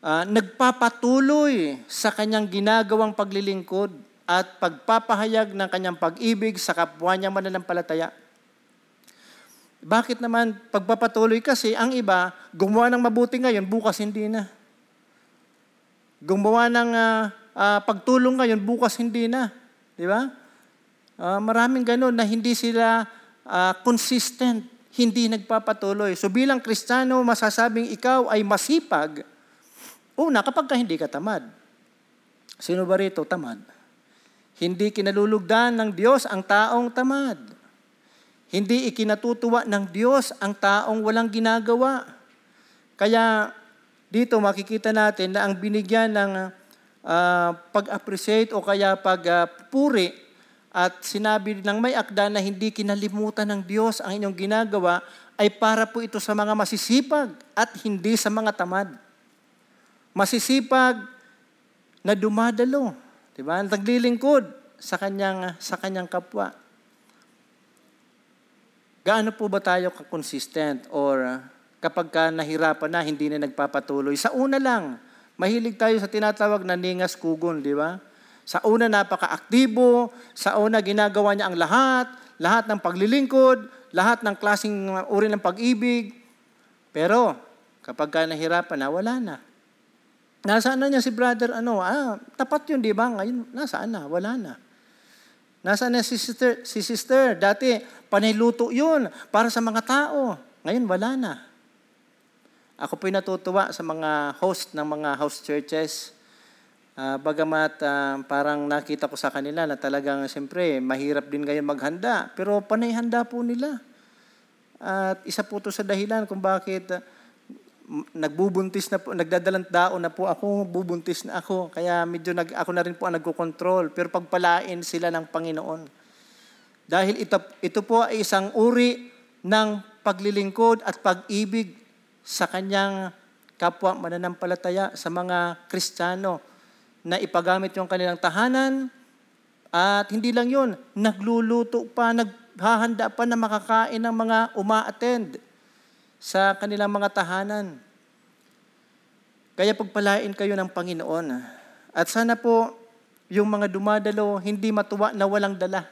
uh, nagpapatuloy sa kanyang ginagawang paglilingkod at pagpapahayag ng kanyang pag-ibig sa kapwa niya mananampalataya. Bakit naman pagpapatuloy kasi ang iba gumawa ng mabuti ngayon, bukas hindi na. Gumawa ng uh, uh, pagtulong ngayon, bukas hindi na. Di ba? Uh, maraming ganun na hindi sila uh, consistent, hindi nagpapatuloy. So bilang Kristiyano, masasabing ikaw ay masipag. Una, kapag ka hindi ka tamad. Sino ba rito tamad? Hindi kinalulugdan ng Diyos ang taong tamad. Hindi ikinatutuwa ng Diyos ang taong walang ginagawa. Kaya dito makikita natin na ang binigyan ng uh, pag-appreciate o kaya pagpuri uh, at sinabi ng may akda na hindi kinalimutan ng Diyos ang inyong ginagawa ay para po ito sa mga masisipag at hindi sa mga tamad. Masisipag na dumadalo 'Di ba? Naglilingkod sa kanyang sa kanyang kapwa. Gaano po ba tayo ka-consistent or uh, kapag ka nahirapan na, hindi na nagpapatuloy? Sa una lang, mahilig tayo sa tinatawag na ningas kugon, di ba? Sa una, napaka-aktibo. Sa una, ginagawa niya ang lahat. Lahat ng paglilingkod. Lahat ng klaseng uri ng pag-ibig. Pero, kapag ka nahirapan na, wala na. Nasaan na niya si brother ano? Ah, tapat yun, di ba? Ngayon, nasaan na? Wala na. Nasaan na si sister? Si sister, dati paniluto yun para sa mga tao. Ngayon, wala na. Ako po'y natutuwa sa mga host ng mga house churches. Uh, bagamat uh, parang nakita ko sa kanila na talagang siyempre mahirap din ngayon maghanda. Pero panay handa po nila. At isa po to sa dahilan kung bakit uh, nagbubuntis na po, nagdadalang daon na po ako, bubuntis na ako. Kaya medyo nag, ako na rin po ang nagkocontrol. Pero pagpalain sila ng Panginoon. Dahil ito, ito po ay isang uri ng paglilingkod at pag-ibig sa kanyang kapwa mananampalataya, sa mga Kristiyano na ipagamit yung kanilang tahanan at hindi lang yun, nagluluto pa, naghahanda pa na makakain ng mga uma-attend sa kanilang mga tahanan. Kaya pagpalain kayo ng Panginoon. At sana po, yung mga dumadalo, hindi matuwa na walang dala.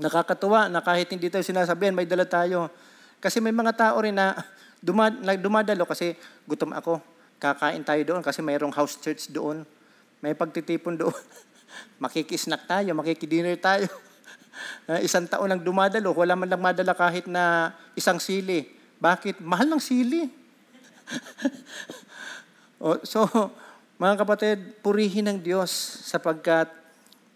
Nakakatuwa na kahit hindi tayo sinasabihan, may dala tayo. Kasi may mga tao rin na dumad, dumadalo kasi gutom ako. Kakain tayo doon kasi mayroong house church doon. May pagtitipon doon. Makikisnack tayo, makikidinner tayo. Uh, isang taon lang dumadalo, wala man lang madala kahit na isang sili. Bakit? Mahal ng sili. so, mga kapatid, purihin ng Diyos sapagkat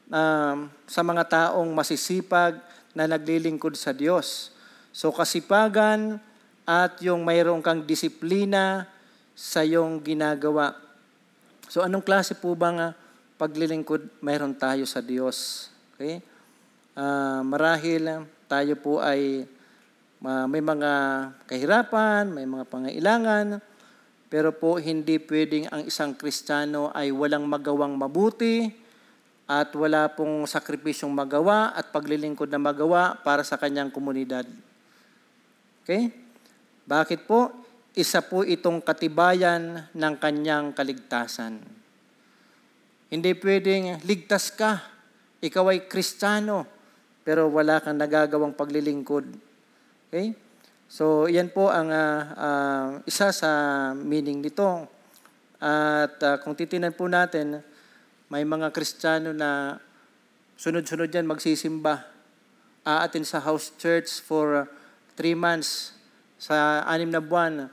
um, sa mga taong masisipag na naglilingkod sa Diyos. So kasipagan at yung mayroon kang disiplina sa iyong ginagawa. So anong klase po bang uh, paglilingkod mayroon tayo sa Diyos? Okay? Uh, marahil tayo po ay uh, may mga kahirapan, may mga pangailangan, pero po hindi pwedeng ang isang Kristiyano ay walang magawang mabuti at wala pong sakripisyong magawa at paglilingkod na magawa para sa kanyang komunidad. Okay? Bakit po? Isa po itong katibayan ng kanyang kaligtasan. Hindi pwedeng ligtas ka, ikaw ay Kristiyano, pero wala kang nagagawang paglilingkod. Okay? So, yan po ang uh, uh, isa sa meaning nito. At uh, kung titinan po natin, may mga Kristiyano na sunod-sunod yan magsisimba. Aatin sa house church for uh, three months, sa anim na buwan,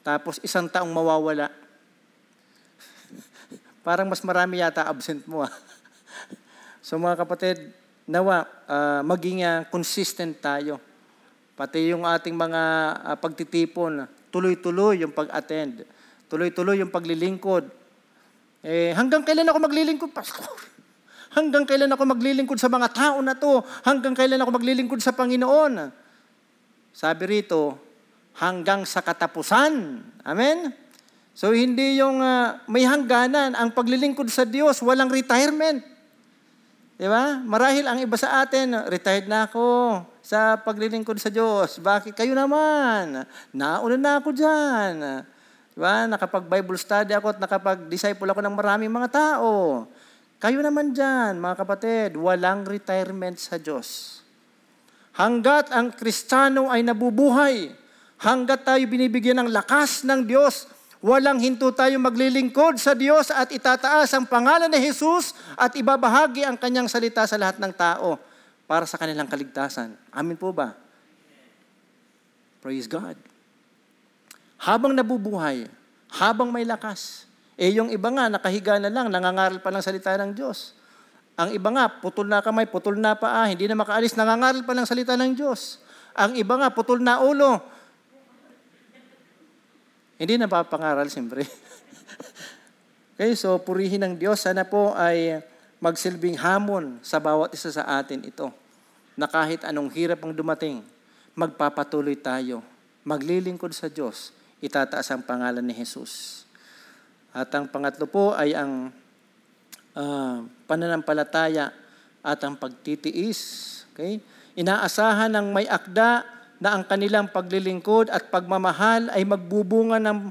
tapos isang taong mawawala. Parang mas marami yata absent mo. Ah. so mga kapatid, nawa, uh, maging uh, consistent tayo Pati yung ating mga uh, pagtitipon, tuloy-tuloy yung pag-attend. Tuloy-tuloy yung paglilingkod. Eh, hanggang kailan ako maglilingkod, Pastor? Hanggang kailan ako maglilingkod sa mga tao na to? Hanggang kailan ako maglilingkod sa Panginoon? Sabi rito, hanggang sa katapusan. Amen? So hindi yung uh, may hangganan ang paglilingkod sa Diyos, walang retirement. Di ba? Marahil ang iba sa atin, retired na ako sa paglilingkod sa Diyos. Bakit kayo naman? Nauna na ako dyan. Diba? Nakapag-Bible study ako at nakapag-disciple ako ng maraming mga tao. Kayo naman dyan, mga kapatid, walang retirement sa Diyos. Hanggat ang Kristiyano ay nabubuhay, hanggat tayo binibigyan ng lakas ng Diyos, walang hinto tayo maglilingkod sa Diyos at itataas ang pangalan ni Jesus at ibabahagi ang kanyang salita sa lahat ng tao para sa kanilang kaligtasan. Amin po ba? Praise God. Habang nabubuhay, habang may lakas, eh yung iba nga, nakahiga na lang, nangangaral pa ng salita ng Diyos. Ang iba nga, putol na kamay, putol na paa, hindi na makaalis, nangangaral pa ng salita ng Diyos. Ang iba nga, putol na ulo. Hindi na papangaral, siyempre. okay, so purihin ng Diyos. Sana po ay magsilbing hamon sa bawat isa sa atin ito na kahit anong hirap ang dumating, magpapatuloy tayo, maglilingkod sa Diyos, itataas ang pangalan ni Jesus. At ang pangatlo po ay ang uh, pananampalataya at ang pagtitiis. Okay? Inaasahan ng may akda na ang kanilang paglilingkod at pagmamahal ay magbubunga ng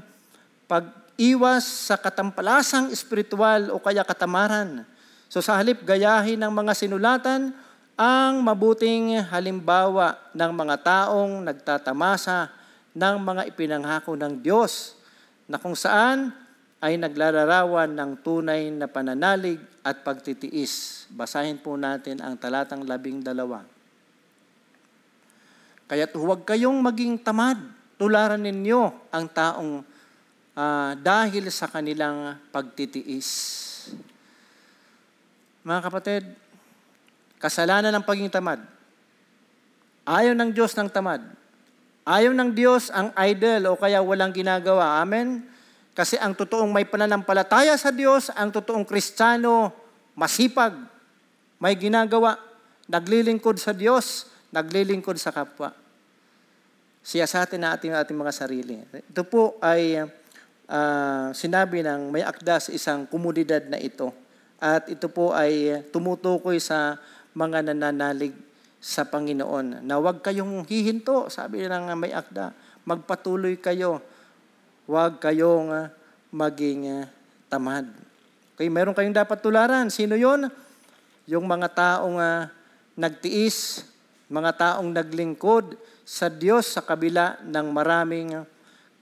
pag-iwas sa katampalasang espiritual o kaya katamaran So sa halip gayahin ng mga sinulatan ang mabuting halimbawa ng mga taong nagtatamasa ng mga ipinanghako ng Diyos na kung saan ay naglalarawan ng tunay na pananalig at pagtitiis. Basahin po natin ang talatang labing dalawa. Kaya't huwag kayong maging tamad, tularan ninyo ang taong uh, dahil sa kanilang pagtitiis. Mga kapatid, kasalanan ng pagiging tamad. Ayaw ng Diyos ng tamad. Ayaw ng Diyos ang idol o kaya walang ginagawa. Amen? Kasi ang totoong may pananampalataya sa Diyos, ang totoong kristyano, masipag, may ginagawa, naglilingkod sa Diyos, naglilingkod sa kapwa. Siya sa atin na ating, ating mga sarili. Ito po ay ah, sinabi ng may akda sa isang komunidad na ito. At ito po ay tumutukoy sa mga nananalig sa Panginoon na huwag kayong hihinto, sabi ng may akda, magpatuloy kayo, huwag kayong maging tamad. Okay, meron kayong dapat tularan. Sino yon? Yung mga taong ah, nagtiis, mga taong naglingkod sa Diyos sa kabila ng maraming ah,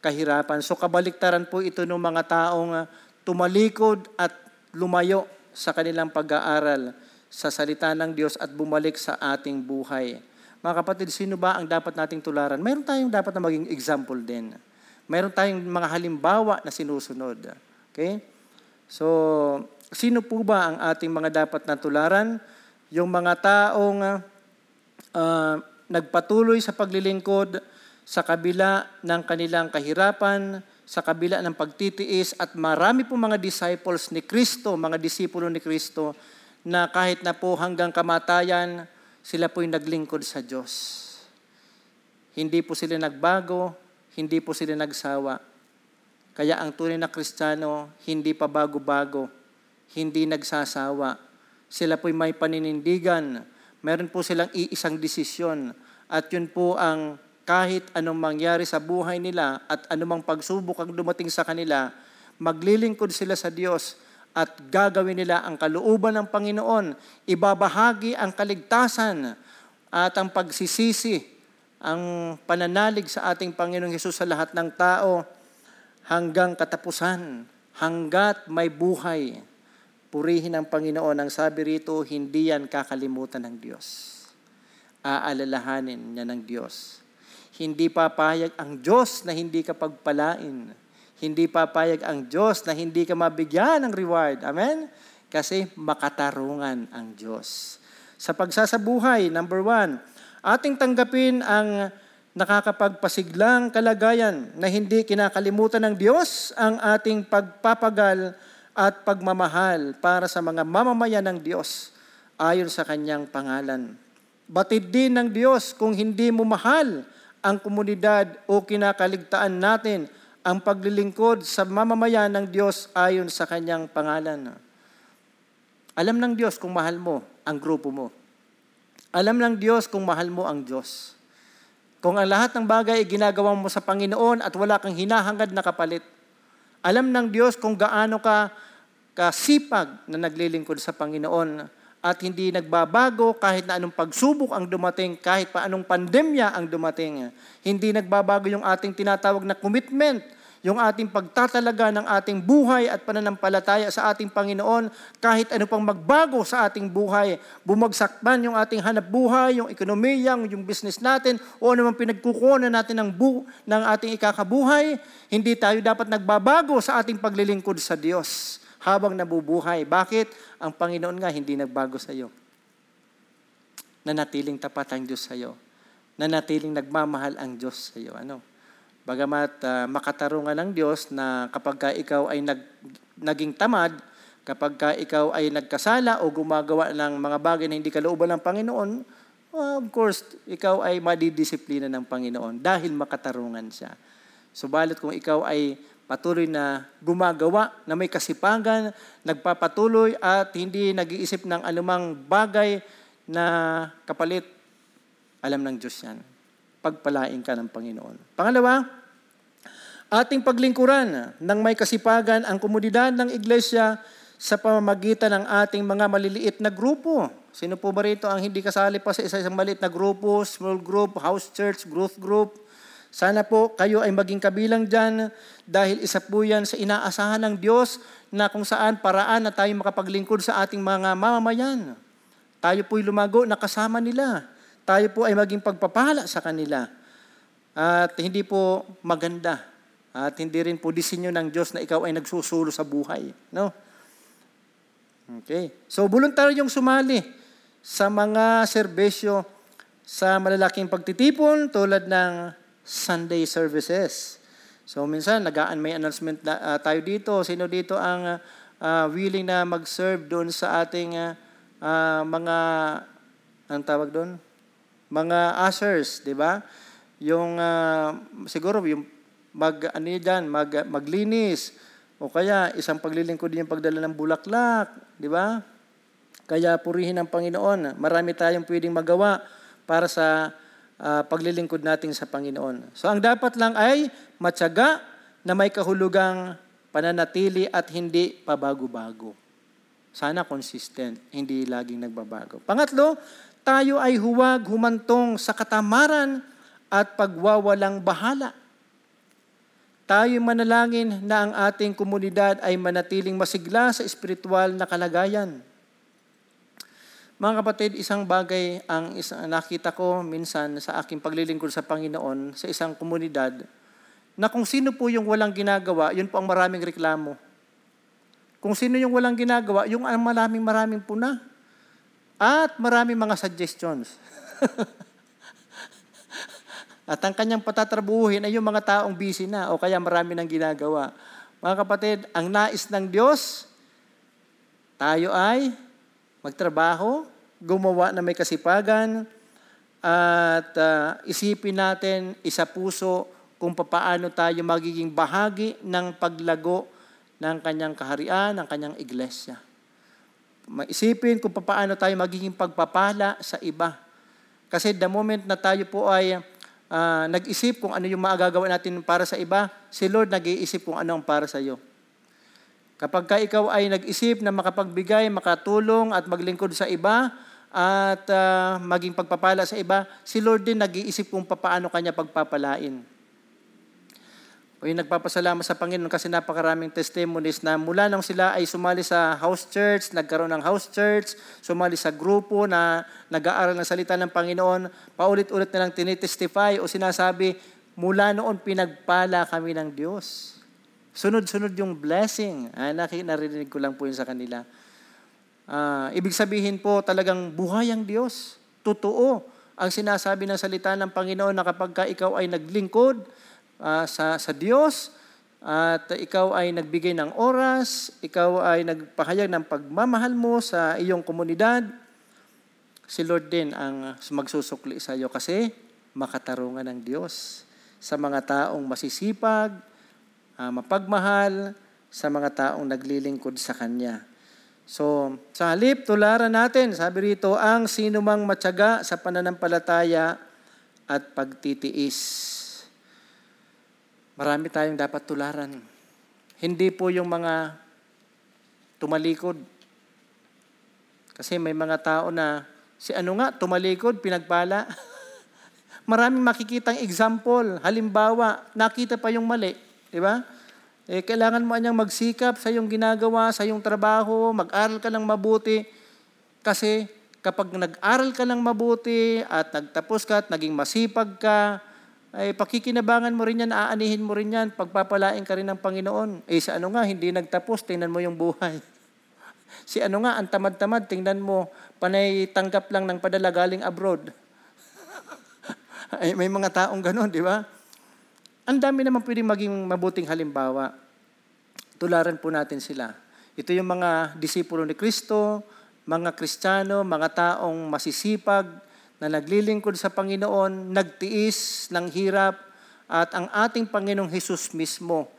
kahirapan. So kabaliktaran po ito ng mga taong ah, tumalikod at lumayo sa kanilang pag-aaral sa salita ng Diyos at bumalik sa ating buhay. Mga kapatid, sino ba ang dapat nating tularan? Meron tayong dapat na maging example din. Meron tayong mga halimbawa na sinusunod. Okay? So, sino po ba ang ating mga dapat na tularan? Yung mga taong uh, nagpatuloy sa paglilingkod sa kabila ng kanilang kahirapan, sa kabila ng pagtitiis at marami po mga disciples ni Kristo, mga disipulo ni Kristo na kahit na po hanggang kamatayan, sila po'y naglingkod sa Diyos. Hindi po sila nagbago, hindi po sila nagsawa. Kaya ang tunay na Kristiyano, hindi pa bago-bago, hindi nagsasawa. Sila po'y may paninindigan. Meron po silang iisang desisyon. At yun po ang kahit anong mangyari sa buhay nila at anumang pagsubok ang dumating sa kanila, maglilingkod sila sa Diyos at gagawin nila ang kalooban ng Panginoon. Ibabahagi ang kaligtasan at ang pagsisisi, ang pananalig sa ating Panginoong Hesus sa lahat ng tao hanggang katapusan, hanggat may buhay. Purihin ang Panginoon. Ang sabi rito, hindi yan kakalimutan ng Diyos. Aalalahanin niya ng Diyos. Hindi papayag ang Diyos na hindi ka pagpalain. Hindi papayag ang Diyos na hindi ka mabigyan ng reward. Amen? Kasi makatarungan ang Diyos. Sa pagsasabuhay, number one, ating tanggapin ang nakakapagpasiglang kalagayan na hindi kinakalimutan ng Diyos ang ating pagpapagal at pagmamahal para sa mga mamamayan ng Diyos ayon sa kanyang pangalan. Batid din ng Diyos kung hindi mo mahal ang komunidad o kinakaligtaan natin ang paglilingkod sa mamamayan ng Diyos ayon sa kanyang pangalan. Alam ng Diyos kung mahal mo ang grupo mo. Alam ng Diyos kung mahal mo ang Diyos. Kung ang lahat ng bagay ay ginagawa mo sa Panginoon at wala kang hinahangad na kapalit. Alam ng Diyos kung gaano ka kasipag na naglilingkod sa Panginoon at hindi nagbabago kahit na anong pagsubok ang dumating, kahit pa anong pandemya ang dumating. Hindi nagbabago yung ating tinatawag na commitment, yung ating pagtatalaga ng ating buhay at pananampalataya sa ating Panginoon, kahit ano pang magbago sa ating buhay, bumagsak man yung ating hanap buhay, yung ekonomiya, yung business natin, o man pinagkukunan natin ng, bu- ng ating ikakabuhay, hindi tayo dapat nagbabago sa ating paglilingkod sa Diyos habang nabubuhay. Bakit? Ang Panginoon nga hindi nagbago sa iyo. Nanatiling tapat ang Diyos sa iyo. Nanatiling nagmamahal ang Diyos sa iyo. Ano? Bagamat uh, makatarungan ng Diyos na kapag ka ikaw ay nag, naging tamad, kapag ka ikaw ay nagkasala o gumagawa ng mga bagay na hindi kalooban ng Panginoon, uh, of course, ikaw ay madidisiplina ng Panginoon dahil makatarungan siya. Subalit kung ikaw ay patuloy na gumagawa na may kasipagan, nagpapatuloy at hindi nag-iisip ng anumang bagay na kapalit. Alam ng Diyos yan. Pagpalain ka ng Panginoon. Pangalawa, ating paglingkuran ng may kasipagan ang komunidad ng iglesia sa pamamagitan ng ating mga maliliit na grupo. Sino po ba rito ang hindi kasali pa sa isa-isang maliit na grupo, small group, house church, growth group, sana po kayo ay maging kabilang dyan dahil isa po yan sa inaasahan ng Diyos na kung saan paraan na tayo makapaglingkod sa ating mga mamamayan. Tayo po'y lumago na kasama nila. Tayo po ay maging pagpapala sa kanila. At hindi po maganda. At hindi rin po disenyo ng Diyos na ikaw ay nagsusulo sa buhay. No? Okay. So, voluntaryong sumali sa mga serbesyo sa malalaking pagtitipon tulad ng Sunday services. So minsan nagaan may announcement na, uh, tayo dito. Sino dito ang uh, willing na mag-serve doon sa ating uh, mga ang tawag doon? Mga ushers, 'di ba? Yung uh, siguro yung mag, ano dyan, mag, maglinis, o kaya isang paglilingkod yung pagdala ng bulaklak, di ba? Kaya purihin ang Panginoon. Marami tayong pwedeng magawa para sa uh, paglilingkod natin sa Panginoon. So ang dapat lang ay matyaga na may kahulugang pananatili at hindi pabago-bago. Sana consistent, hindi laging nagbabago. Pangatlo, tayo ay huwag humantong sa katamaran at pagwawalang bahala. Tayo manalangin na ang ating komunidad ay manatiling masigla sa espiritual na kalagayan. Mga kapatid, isang bagay ang isang, nakita ko minsan sa aking paglilingkod sa Panginoon sa isang komunidad na kung sino po yung walang ginagawa, yun po ang maraming reklamo. Kung sino yung walang ginagawa, yung maraming maraming puna. At maraming mga suggestions. At ang kanyang patatrabuhin ay yung mga taong busy na o kaya marami nang ginagawa. Mga kapatid, ang nais ng Diyos, tayo ay magtrabaho, gumawa na may kasipagan, at uh, isipin natin isa puso kung paano tayo magiging bahagi ng paglago ng kanyang kaharian, ng kanyang iglesia. Maisipin kung paano tayo magiging pagpapala sa iba. Kasi the moment na tayo po ay uh, nag-isip kung ano yung magagawa natin para sa iba, si Lord nag-iisip kung ano ang para sa iyo. Kapag ka ikaw ay nag-isip na makapagbigay, makatulong at maglingkod sa iba at uh, maging pagpapala sa iba, si Lord din nag-iisip kung paano kanya pagpapalain. O yung nagpapasalamat sa Panginoon kasi napakaraming testimonies na mula nang sila ay sumali sa house church, nagkaroon ng house church, sumali sa grupo na nag-aaral ng salita ng Panginoon, paulit-ulit nilang tinitestify o sinasabi, mula noon pinagpala kami ng Diyos. Sunod-sunod yung blessing. Ah, narinig ko lang po yun sa kanila. Uh, ibig sabihin po talagang buhay ang Diyos. Totoo ang sinasabi ng salita ng Panginoon na kapag ka ikaw ay naglingkod, uh, sa, sa Diyos at ikaw ay nagbigay ng oras, ikaw ay nagpahayag ng pagmamahal mo sa iyong komunidad, si Lord din ang magsusukli sa iyo kasi makatarungan ng Diyos sa mga taong masisipag, uh, mapagmahal, sa mga taong naglilingkod sa Kanya. So, sa halip, tularan natin, sabi rito, ang sinumang matyaga sa pananampalataya at pagtitiis. Marami tayong dapat tularan. Hindi po yung mga tumalikod. Kasi may mga tao na, si ano nga, tumalikod, pinagpala. Maraming makikitang example. Halimbawa, nakita pa yung mali. Di ba? Eh, kailangan mo anyang magsikap sa iyong ginagawa, sa iyong trabaho, mag-aral ka ng mabuti. Kasi kapag nag-aral ka ng mabuti at nagtapos ka at naging masipag ka, ay pakikinabangan mo rin yan, aanihin mo rin yan, pagpapalain ka rin ng Panginoon. Eh sa ano nga, hindi nagtapos, tingnan mo yung buhay. si ano nga, ang tamad-tamad, tingnan mo, panay tanggap lang ng padala galing abroad. ay, may mga taong ganon, di ba? Ang dami naman pwedeng maging mabuting halimbawa. Tularan po natin sila. Ito yung mga disipulo ni Kristo, mga Kristiyano, mga taong masisipag, na naglilingkod sa Panginoon, nagtiis ng hirap, at ang ating Panginoong Hesus mismo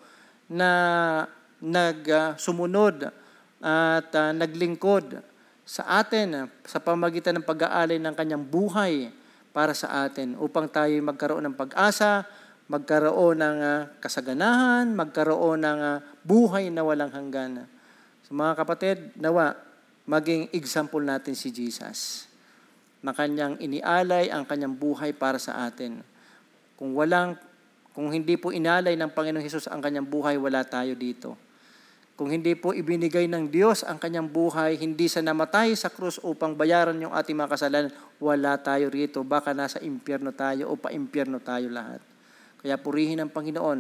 na nagsumunod uh, at uh, naglingkod sa atin sa pamagitan ng pag-aalay ng kanyang buhay para sa atin upang tayo magkaroon ng pag-asa, magkaroon ng uh, kasaganahan, magkaroon ng uh, buhay na walang hanggan. So mga kapatid, nawa, maging example natin si Jesus na kanyang inialay ang kanyang buhay para sa atin. Kung walang kung hindi po inalay ng Panginoong Hesus ang kanyang buhay, wala tayo dito. Kung hindi po ibinigay ng Diyos ang kanyang buhay, hindi sa namatay sa krus upang bayaran yung ating mga kasalanan, wala tayo rito. Baka nasa impyerno tayo o pa-impyerno tayo lahat. Kaya purihin ng Panginoon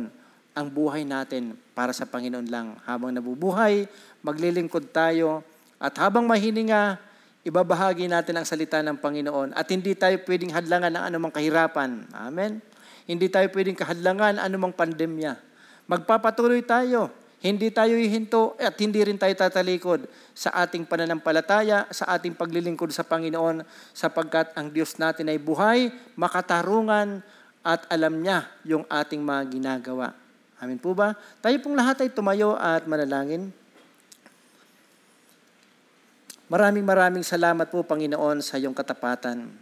ang buhay natin para sa Panginoon lang. Habang nabubuhay, maglilingkod tayo, at habang mahininga, ibabahagi natin ang salita ng Panginoon at hindi tayo pwedeng hadlangan ng anumang kahirapan. Amen? Hindi tayo pwedeng kahadlangan ng anumang pandemya. Magpapatuloy tayo. Hindi tayo hihinto at hindi rin tayo tatalikod sa ating pananampalataya, sa ating paglilingkod sa Panginoon sapagkat ang Diyos natin ay buhay, makatarungan at alam niya yung ating mga ginagawa. Amin po ba? Tayo pong lahat ay tumayo at manalangin. Maraming maraming salamat po, Panginoon, sa iyong katapatan.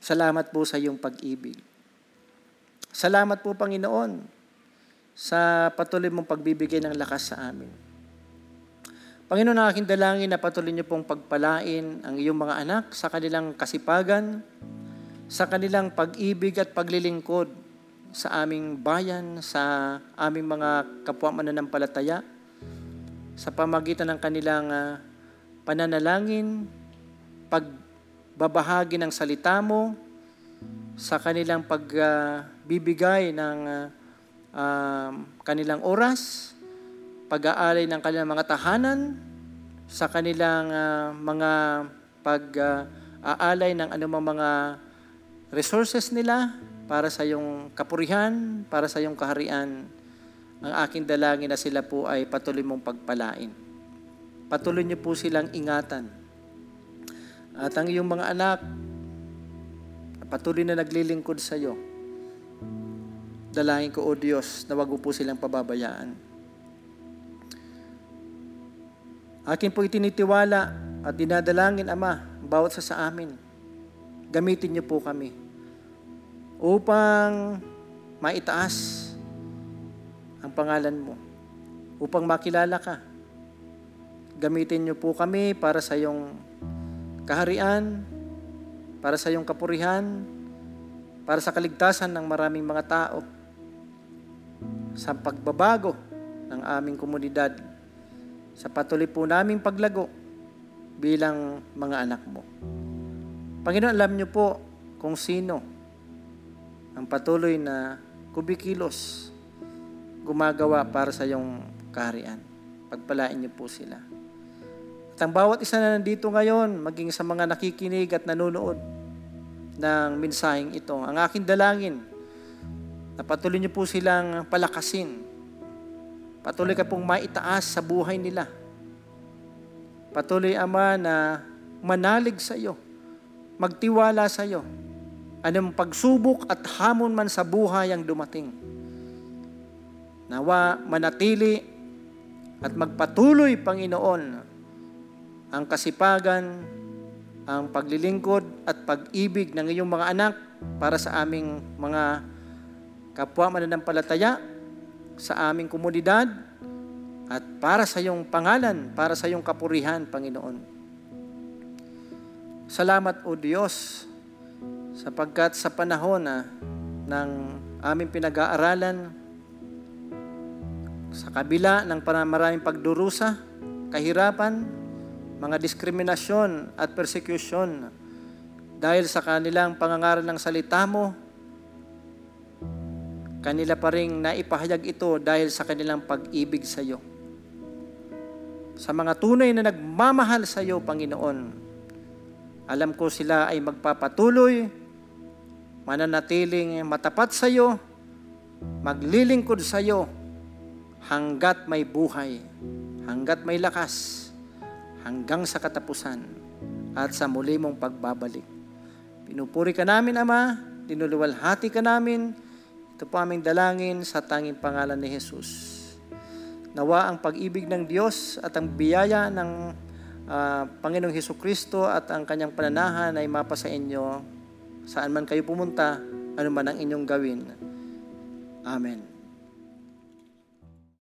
Salamat po sa iyong pag-ibig. Salamat po, Panginoon, sa patuloy mong pagbibigay ng lakas sa amin. Panginoon, ang aking dalangin na patuloy niyo pong pagpalain ang iyong mga anak sa kanilang kasipagan, sa kanilang pag-ibig at paglilingkod sa aming bayan, sa aming mga kapwa mananampalataya, sa pamagitan ng kanilang uh, pananalangin, pagbabahagi ng salita mo, sa kanilang pagbibigay ng uh, uh, kanilang oras, pag-aalay ng kanilang mga tahanan, sa kanilang uh, mga pag-aalay ng anumang mga resources nila para sa iyong kapurihan, para sa iyong kaharian, ang aking dalangin na sila po ay patuloy mong pagpalain. Patuloy niyo po silang ingatan. At ang iyong mga anak, patuloy na naglilingkod sa iyo. Dalangin ko, O Diyos, na wag po silang pababayaan. Akin po itinitiwala at dinadalangin, Ama, bawat sa sa amin. Gamitin niyo po kami upang maitaas ang pangalan mo upang makilala ka. Gamitin niyo po kami para sa iyong kaharian, para sa iyong kapurihan, para sa kaligtasan ng maraming mga tao, sa pagbabago ng aming komunidad, sa patuloy po naming paglago bilang mga anak mo. Panginoon, alam niyo po kung sino ang patuloy na kubikilos gumagawa para sa iyong kaharian. Pagpalain niyo po sila. At ang bawat isa na nandito ngayon, maging sa mga nakikinig at nanonood ng mensaheng ito, ang aking dalangin, na patuloy niyo po silang palakasin. Patuloy ka pong maitaas sa buhay nila. Patuloy, Ama, na manalig sa iyo, magtiwala sa iyo, anong pagsubok at hamon man sa buhay ang dumating Nawa manatili at magpatuloy, Panginoon, ang kasipagan, ang paglilingkod at pag-ibig ng iyong mga anak para sa aming mga kapwa mananampalataya, sa aming komunidad, at para sa iyong pangalan, para sa iyong kapurihan, Panginoon. Salamat, O Diyos, sapagkat sa panahon na ng aming pinag-aaralan, sa kabila ng maraming pagdurusa, kahirapan, mga diskriminasyon at persecution dahil sa kanilang pangangaral ng salita mo, kanila pa rin naipahayag ito dahil sa kanilang pag-ibig sa iyo. Sa mga tunay na nagmamahal sa iyo, Panginoon, alam ko sila ay magpapatuloy, mananatiling matapat sa iyo, maglilingkod sa iyo, hanggat may buhay, hanggat may lakas, hanggang sa katapusan at sa muli mong pagbabalik. Pinupuri ka namin, Ama, dinuluwalhati ka namin, ito po aming dalangin sa tanging pangalan ni Jesus. Nawa ang pag-ibig ng Diyos at ang biyaya ng uh, Panginoong Heso Kristo at ang kanyang pananahan ay mapa sa inyo saan man kayo pumunta, ano man ang inyong gawin. Amen.